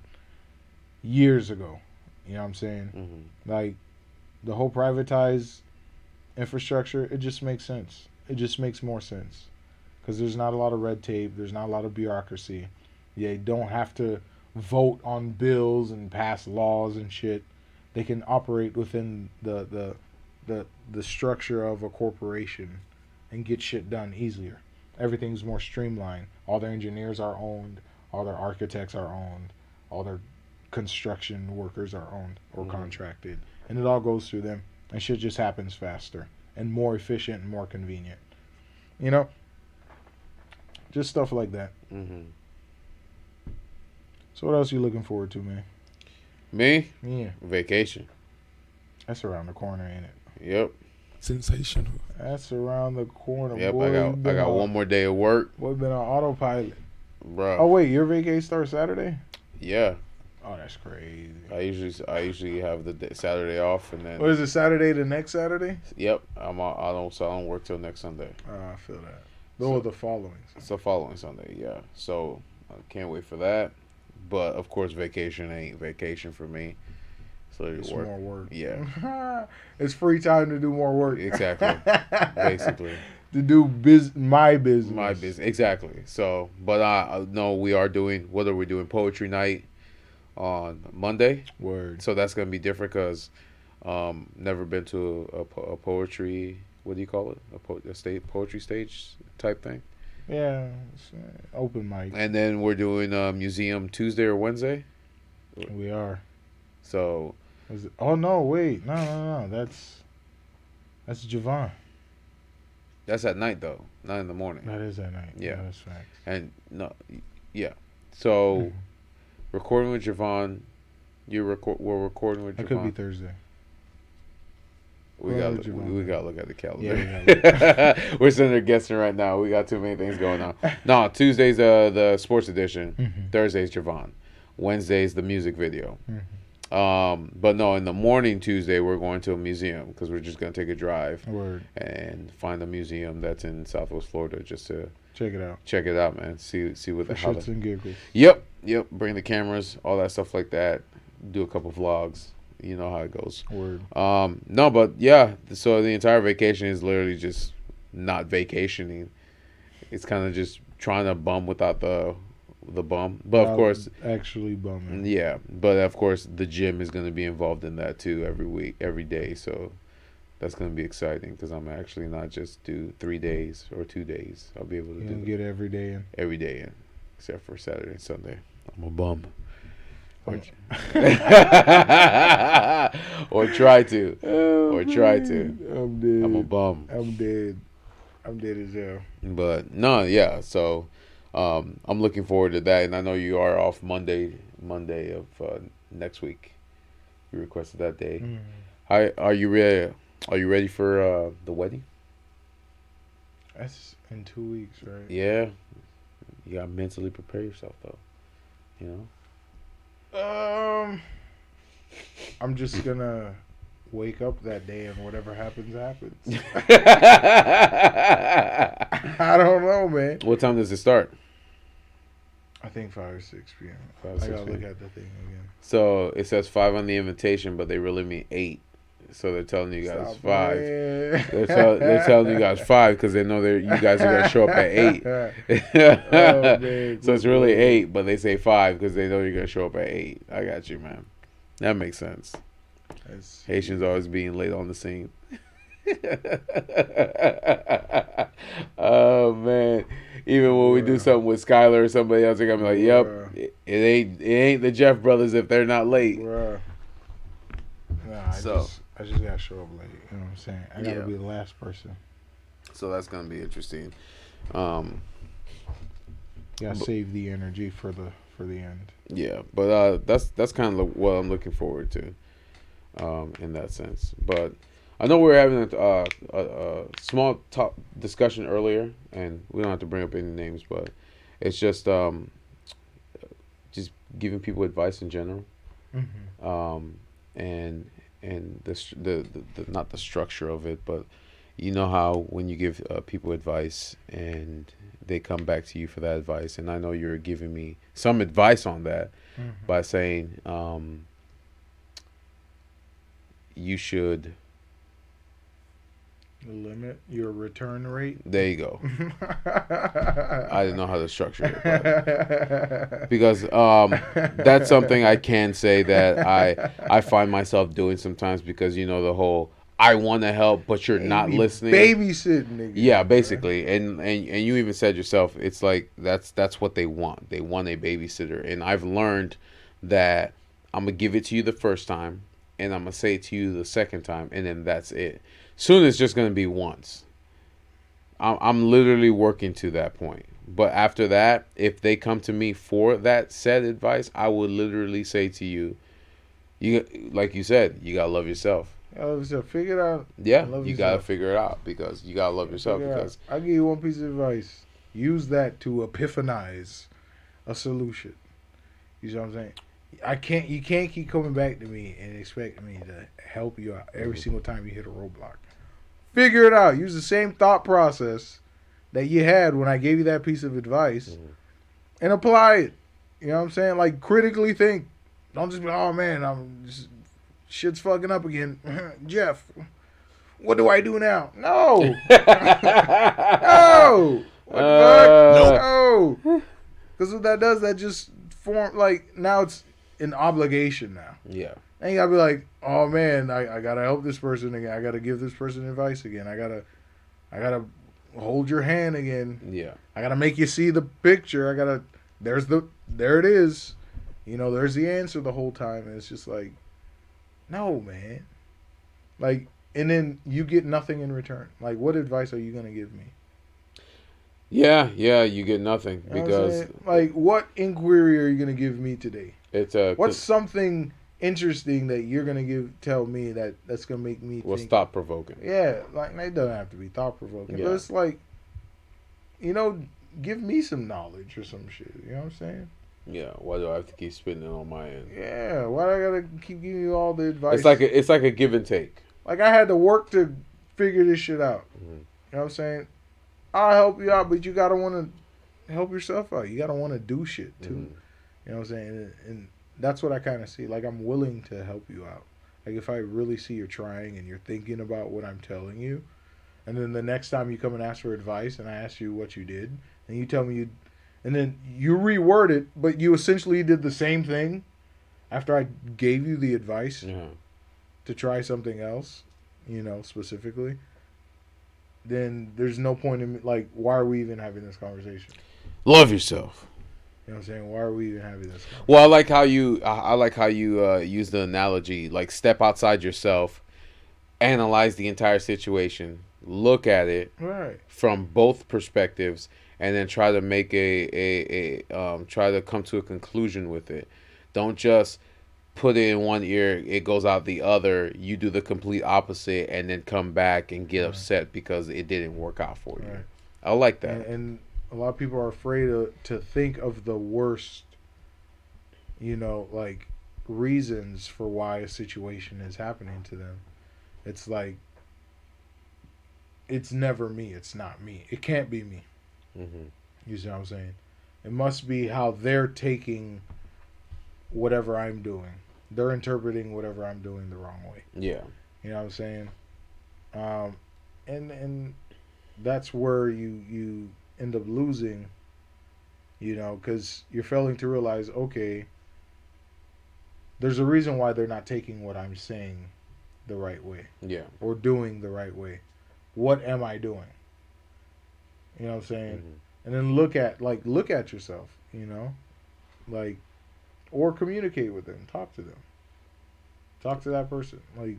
S1: years ago. You know what I'm saying?
S2: Mhm.
S1: like the whole privatized infrastructure it just makes sense it just makes more sense. Because there's not a lot of red tape there's not a lot of bureaucracy. They don't have to vote on bills and pass laws and shit. They can operate within the the the, the structure of a corporation and get shit done easier. Everything's more streamlined. All their engineers are owned. All their architects are owned. All their construction workers are owned or
S2: Mhm.
S1: contracted. And it all goes through them. And shit just happens faster and more efficient and more convenient. You know? Just stuff like that.
S2: Mhm.
S1: so what else are you looking forward to man?
S2: Me,
S1: yeah.
S2: Vacation.
S1: that's around the corner ain't it?
S2: Yep,
S3: Sensational.
S1: that's around the corner
S2: yep.
S1: boy.
S2: I got I got
S1: on-
S2: one more day of work,
S1: boy been on autopilot.
S2: Bro.
S1: oh wait your vacation starts saturday?
S2: Yeah,
S1: oh that's crazy
S2: I usually I usually have the day, Saturday off, and then
S1: what is it saturday the next saturday
S2: yep, I'm on, I don't so I don't work till next Sunday.
S1: oh i feel that though the following
S2: It's the following Sunday, yeah. So I can't wait for that. But of course, vacation ain't vacation for me. So
S1: it's
S2: work.
S1: more work
S2: Yeah.
S1: it's free time to do more work
S2: Exactly. Basically.
S1: to do biz my business
S2: My business, exactly. So, but I I know we are doing. What are we doing? Poetry night on Monday.
S1: word
S2: So that's gonna be different because um, never been to a, po- a poetry. What do you call it? A, po- a state poetry stage type thing.
S1: Yeah, it's, uh, open mic.
S2: And then we're doing a museum Tuesday or Wednesday.
S1: We are.
S2: So
S1: Is it, oh no, wait, no, no, no. That's that's Javon.
S2: that's at night though, not in the morning.
S1: That is at night.
S2: Yeah.
S1: that's facts.
S2: And no, yeah. So. Recording with Javon. You record. We're recording with
S1: Javon.
S2: Javon.
S1: could be Thursday.
S2: We
S1: Well,
S2: got we, we got to look at the calendar.
S1: Yeah,
S2: We're sitting there guessing right now. We got too many things going on. No, Tuesday's uh, the sports edition.
S1: Mhm.
S2: Thursday's Javon. Wednesday's the music video.
S1: Mhm.
S2: Um, but no, in the morning Tuesday we're going to a museum because we're just gonna take a drive
S1: Word.
S2: and find a museum that's in Southwest Florida just to
S1: Check it out.
S2: check it out, man. See see what
S1: For
S2: the hell.
S1: shits and giggles.
S2: Yep, yep. Bring the cameras, all that stuff like that. Do a couple vlogs. You know how it goes.
S1: Word.
S2: Um, no, but yeah. So the entire vacation is literally just not vacationing. It's kind of just trying to bum without the the bum. But of course,
S1: actually bumming.
S2: yeah. But of course, the gym is going to be involved in that too every week, every day. So that's going to be exciting because I'm actually not just do three days or two days. I'll be able to do
S1: get every day in.
S2: every day in, except for Saturday and Sunday. I'm a bum. Or, or try to.
S1: Oh,
S2: Or try to.
S1: I'm dead.
S2: I'm a bum.
S1: I'm dead. I'm dead as hell.
S2: But no, yeah. So um, I'm looking forward to that, and I know you are off Monday, Monday of uh, next week. You requested that day.
S1: Mm.
S2: Are you ready? Are you ready for uh, the wedding?
S1: That's in two weeks, right?
S2: Yeah. You gotta mentally prepare yourself, though. You know.
S1: Um, I'm just gonna wake up that day and whatever happens, happens. I don't know, man.
S2: what time does it start?
S1: I think five or six p.m.
S2: Five,
S1: I
S2: six
S1: gotta look at the thing again.
S2: So it says five on the invitation, but they really mean eight. So they're telling you guys
S1: Stop
S2: five. They're, tell, they're telling you guys five because they know they're you guys are gonna show up at eight.
S1: Oh, man,
S2: so it's really eight, but they say five because they know you're gonna show up at eight. I got you, man. That makes sense.
S1: That's-
S2: Haitians always being late on the scene. oh man! Even when we do something with Skylar or somebody else, they're gonna be like, "Yep,
S1: Bruh.
S2: it, it ain't it ain't the Jeff brothers if they're not late."
S1: Nah,
S2: So-
S1: just I just gotta show up late. You know what I'm saying? I gotta
S2: Yeah.
S1: be the last person.
S2: So that's gonna be interesting. Um,
S1: gotta
S2: But-
S1: save the energy for the for the end.
S2: Yeah, but uh, that's that's kind of what I'm looking forward to, um, in that sense. But I know we were having a, uh, a, a small top discussion earlier, and we don't have to bring up any names, but it's just um, just giving people advice in general,
S1: Mm-hmm.
S2: um, and and the, the, the the not the structure of it, but you know how when you give uh, people advice and they come back to you for that advice, and I know you're giving me some advice on that
S1: Mm-hmm.
S2: by saying um, you should.
S1: Limit your return rate.
S2: There you go. I didn't know how to structure it, because um, that's something I can say that I I find myself doing sometimes because you know the whole I want to help but you're not listening.
S1: Babysitting, nigga.
S2: Yeah, basically, and, and and you even said yourself, it's like that's that's what they want. They want a babysitter, and I've learned that I'm gonna give it to you the first time, and I'm gonna say it to you the second time, and then that's it. Soon it's just gonna be once. I'm I'm literally working to that point, but after that, if they come to me for that said advice, I would literally say to you, you like you said, you gotta love yourself.
S1: I was just figure it out.
S2: Yeah,
S1: Love
S2: you gotta figure it out because you gotta love yourself
S1: Figure
S2: because
S1: I'll give you one piece of advice. Use that to epiphanize a solution. You see what I'm saying? I can't. You can't keep coming back to me and expect me to help you out every
S2: Mhm.
S1: single time you hit a roadblock. Figure it out. Use the same thought process that you had when I gave you that piece of advice,
S2: Mhm.
S1: and apply it. You know what I'm saying? Like critically think. Don't just be, oh man, I'm just, shit's fucking up again. Jeff, what do I do now? No. No. What the
S2: Uh,
S1: fuck? No. Because what that does, that just form like now it's an obligation now.
S2: yeah,
S1: And you gotta be like, oh man, I, I gotta help this person again. I gotta give this person advice again. I gotta, I gotta hold your hand again.
S2: yeah,
S1: I gotta make you see the picture. I gotta. There's the. There it is. You know, there's the answer the whole time. And it's just like, no, man. Like, and then you get nothing in return. Like, what advice are you gonna give me?
S2: yeah, yeah. You get nothing
S1: You know
S2: because
S1: saying? like, what inquiry are you gonna give me today?
S2: it's a
S1: What's something interesting that you're gonna give tell me that that's gonna make me
S2: well,
S1: think?
S2: stop provoking.
S1: Yeah, like it doesn't have to be thought provoking,
S2: Yeah.
S1: but it's like, you know, give me some knowledge or some shit. You know what I'm saying?
S2: Yeah, why do I have to keep spitting it on my end?
S1: Yeah, why do I gotta keep giving you all the advice?
S2: It's like a, it's like a give and take.
S1: like I had to work to figure this shit out.
S2: Mhm.
S1: You know what I'm saying? I'll help you out, but you gotta want to help yourself out. You gotta want to do shit too.
S2: Mhm.
S1: You know what I'm saying? And, and that's what I kind of see. Like I'm willing to help you out. Like if I really see you're trying and you're thinking about what I'm telling you, and then the next time you come and ask for advice, and I ask you what you did, and you tell me you, and then you reword it, but you essentially did the same thing after I gave you the advice
S2: Yeah.
S1: to try something else, you know, specifically, then there's no point in like why are we even having this conversation?
S2: Love yourself.
S1: You know what I'm saying? Why are we even having this?
S2: Well, I like how you I I like how you uh, use the analogy like step outside yourself, analyze the entire situation, look at it
S1: Right.
S2: from both perspectives, and then try to make a a, a um, try to come to a conclusion with it. Don't just put it in one ear, it goes out the other. You do the complete opposite, and then come back and get
S1: Right.
S2: upset because it didn't work out for you.
S1: Right.
S2: I like that.
S1: And, and a lot of people are afraid to, to think of the worst, you know, like reasons for why a situation is happening to them. It's like, it's never me. It's not me. It can't be me.
S2: hmm
S1: You see what I'm saying? It must be how they're taking whatever I'm doing. They're interpreting whatever I'm doing the wrong way.
S2: Yeah.
S1: You know what I'm saying? Um, and and that's where you you end up losing. You know, because you're failing to realize, okay, there's a reason why they're not taking what I'm saying the right way
S2: Yeah.
S1: or doing the right way. What am I doing? You know what I'm saying?
S2: Mhm.
S1: And then look at like look at yourself, you know? Like or communicate with them, talk to them. Talk to that person. Like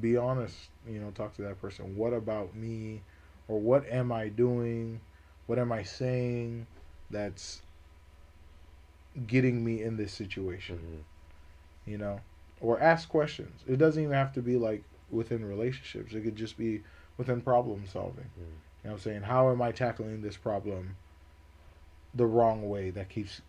S1: be honest, you know, talk to that person. What about me or what am I doing? What am I saying that's getting me in this situation?
S2: Mhm.
S1: you know, or ask questions. It doesn't even have to be like within relationships. It could just be within problem solving.
S2: Mm.
S1: You know what I'm saying? How am I tackling this problem the wrong way that keeps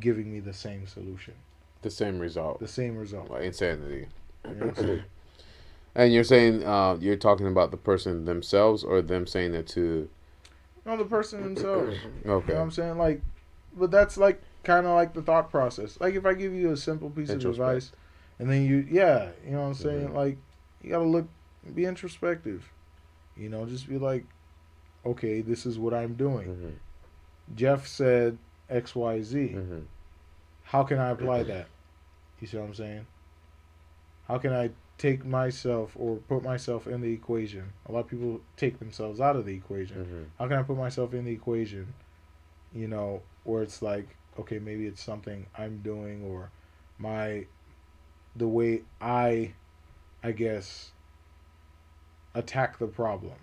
S1: giving me the same solution,
S2: The same result.
S1: the same result?
S2: Like insanity.
S1: You know what I'm saying?
S2: And you're saying uh, you're talking about the person themselves or them saying it to.
S1: No, the person themselves. You know
S2: Okay.
S1: what I'm saying? Like, but that's like kind of like the thought process. Like if I give you a simple piece of advice, and then you, yeah, you know what I'm saying?
S2: Mhm.
S1: Like, you gotta look, be introspective. You know, just be like, okay, this is what I'm doing.
S2: Mhm.
S1: Jeff said X, Y, Z.
S2: Mhm.
S1: How can I apply that? You see what I'm saying? How can I take myself or put myself in the equation? A lot of people take themselves out of the equation
S2: Mhm.
S1: how can I put myself in the equation, you know, where it's like, okay, maybe it's something I'm doing or my the way I I guess attack the problem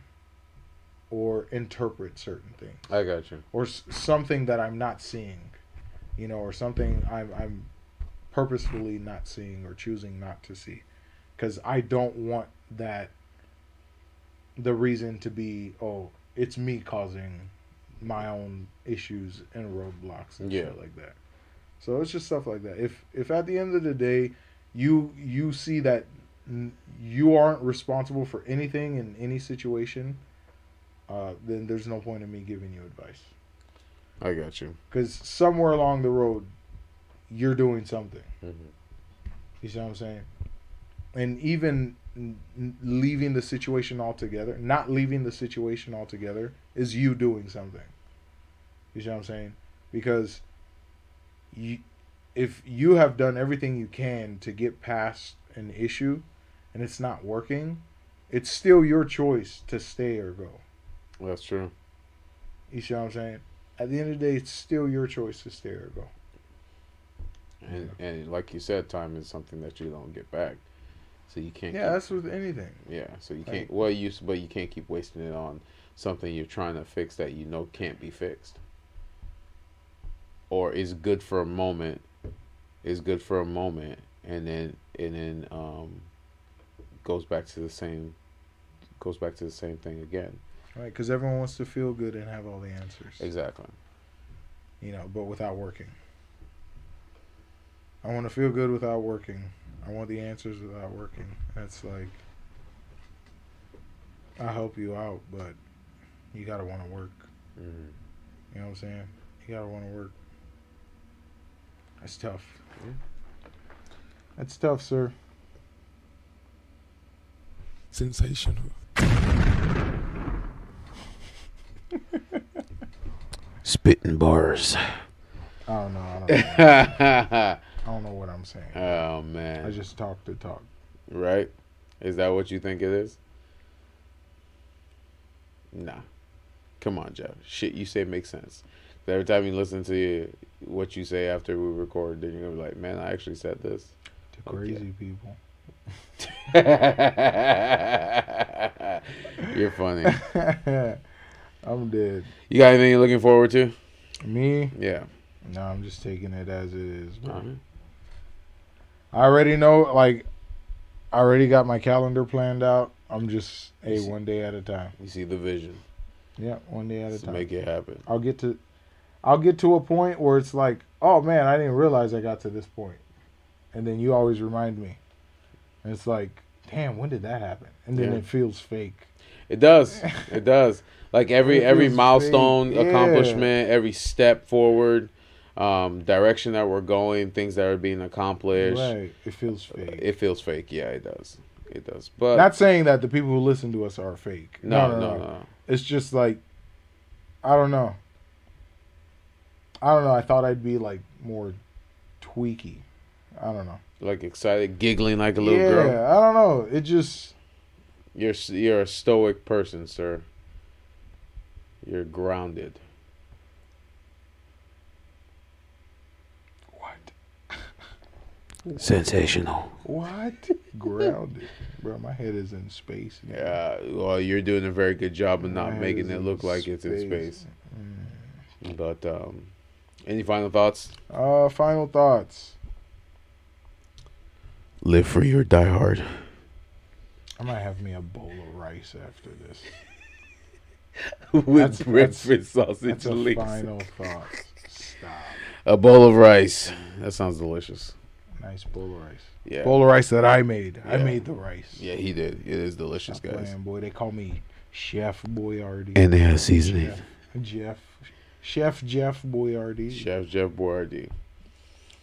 S1: or interpret certain things
S2: I got you.
S1: or s- something that I'm not seeing, you know, or something I'm I'm purposefully not seeing or choosing not to see, because I don't want that. The reason to be oh it's me causing my own issues and roadblocks and
S2: Yeah.
S1: shit like that. So it's just stuff like that. If if at the end of the day you you see that you aren't responsible for anything in any situation, uh, then there's no point in me giving you advice.
S2: I got you.
S1: Because somewhere along the road, you're doing something.
S2: Mhm.
S1: You see what I'm saying? And even leaving the situation altogether, not leaving the situation altogether, is you doing something. You see what I'm saying? Because you, if you have done everything you can to get past an issue, and it's not working, it's still your choice to stay or go.
S2: That's true.
S1: You see what I'm saying? At the end of the day, it's still your choice to stay or go.
S2: And and like you said, time is something that you don't get back. So you can't.
S1: Yeah,
S2: keep-
S1: that's with anything.
S2: Yeah, so you can't. Well, you but you can't keep wasting it on something you're trying to fix that you know can't be fixed, or is good for a moment, is good for a moment, and then and then um, goes back to the same, goes back to the same thing again.
S1: Right? Because everyone wants to feel good and have all the answers.
S2: Exactly.
S1: You know, but without working. I want to feel good without working. I want the answers without working. That's like, I'll help you out, but you gotta want to work.
S2: Mhm.
S1: You know what I'm saying? You gotta want to work. That's tough.
S2: Yeah.
S1: That's tough, sir.
S3: Sensational.
S2: Spitting bars.
S1: I don't know. I don't know. I don't know what I'm saying.
S2: Oh man.
S1: I just talk to talk.
S2: Right? Is that what you think it is? Nah. Come on, Jeff. Shit you say makes sense. Every time you listen to you, what you say after we record, then you're gonna be like, "Man, I actually said this."
S1: To
S2: Okay.
S1: crazy people.
S2: you're funny.
S1: I'm dead.
S2: You got anything you're looking forward to?
S1: Me?
S2: Yeah.
S1: No, I'm just taking it as it is. bro.
S2: Uh-huh.
S1: I already know, like, I already got my calendar planned out. I'm just, hey,
S2: see-
S1: one day at a time.
S2: You see the vision.
S1: Yeah, one day at a time.
S2: make it happen.
S1: I'll get to, I'll get to a point where it's like, oh man, I didn't realize I got to this point, and then you always remind me, and it's like, damn, when did that happen? And then
S2: Yeah.
S1: it feels fake.
S2: It does. It does. Like every every milestone,
S1: fake. Yeah.
S2: accomplishment, every step forward, um, direction that we're going, things that are being accomplished.
S1: Right? It feels fake.
S2: It feels fake. Yeah, it does. It does. But
S1: Not saying that the people who listen to us are fake.
S2: no, no, no, no.
S1: It's just like, I don't know. I don't know. I thought I'd be like more tweaky. I don't know.
S2: Like excited, giggling like a little
S1: yeah,
S2: girl.
S1: Yeah, I don't know. It just
S2: You're you're a stoic person, sir. You're grounded.
S1: what?
S2: Sensational.
S1: What? Grounded, bro. My head is in space. now.
S2: Yeah, well, you're doing a very good job of not making it look like it's in space.
S1: Mm.
S2: But um, any final thoughts?
S1: Uh, final thoughts.
S2: Live free or die hard.
S1: I might have me a bowl of rice after this.
S2: With
S1: That's-
S2: breakfast sausage
S1: That's a
S2: links.
S1: final thought. Stop.
S2: A bowl of rice. That sounds delicious.
S1: Nice bowl of rice.
S2: Yeah.
S1: Bowl of rice that I made. I made the rice.
S2: Yeah, he did. It is delicious,
S1: Stop
S2: guys.
S1: playing, boy. They call me Chef Boyardee.
S2: And they have seasoning.
S1: Chef, Jeff. Chef Jeff Boyardee.
S2: Chef Jeff Boyardee.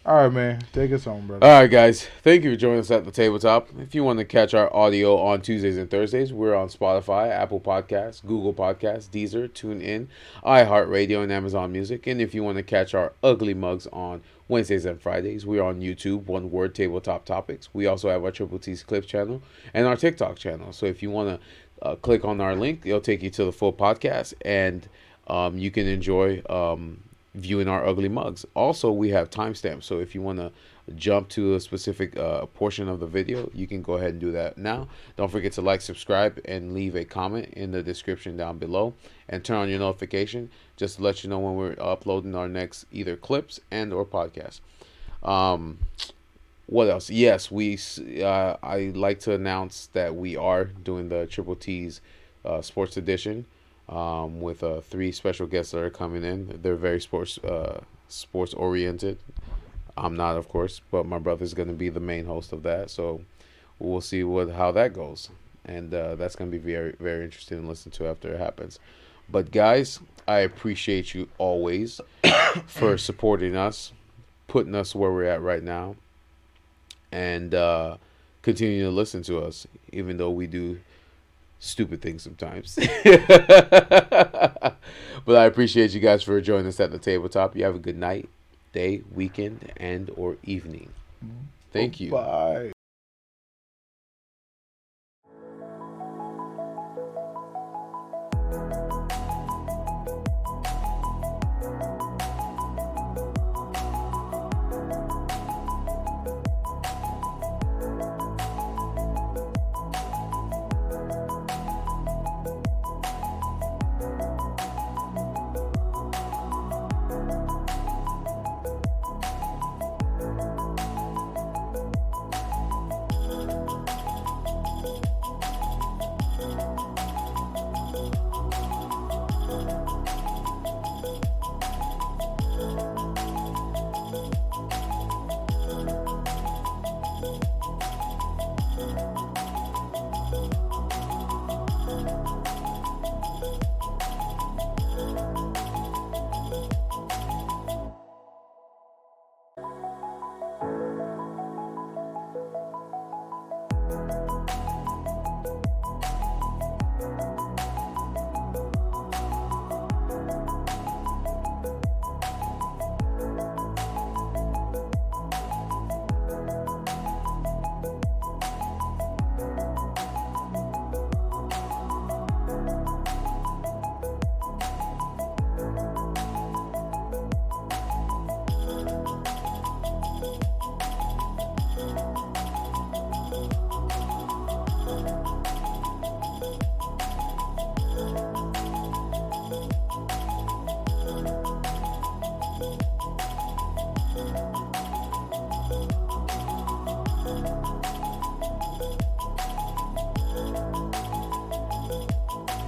S1: All right, man. Take us home, brother.
S2: All right, guys. Thank you for joining us at the tabletop. If you want to catch our audio on Tuesdays and Thursdays, we're on Spotify, Apple Podcasts, Google Podcasts, Deezer, TuneIn, iHeartRadio, and Amazon Music. And if you want to catch our ugly mugs on Wednesdays and Fridays, we're on YouTube, One Word Tabletop Topics. We also have our Triple T's Clips channel and our TikTok channel. So if you want to uh, click on our link, it'll take you to the full podcast, and um, you can enjoy um, viewing our ugly mugs. Also, we have timestamps, so if you want to jump to a specific uh, portion of the video, you can go ahead and do that now. Don't forget to like, subscribe, and leave a comment in the description down below, and turn on your notification just to let you know when we're uploading our next either clips and or podcast. Um, what else? Yes, we. Uh, I like to announce that we are doing the Triple T's uh, Sports Edition um, with uh, three special guests that are coming in. They're very sports uh, sports oriented. I'm not, of course, but my brother's going to be the main host of that. So we'll see what how that goes, and uh, that's going to be very very interesting to listen to after it happens. But guys, I appreciate you always for supporting us, putting us where we're at right now, and uh, continuing to listen to us, even though we do stupid things sometimes. but I appreciate you guys for joining us at the tabletop. You have a good night, day, weekend, and or evening. Mm-hmm. Thank you.
S1: Bye.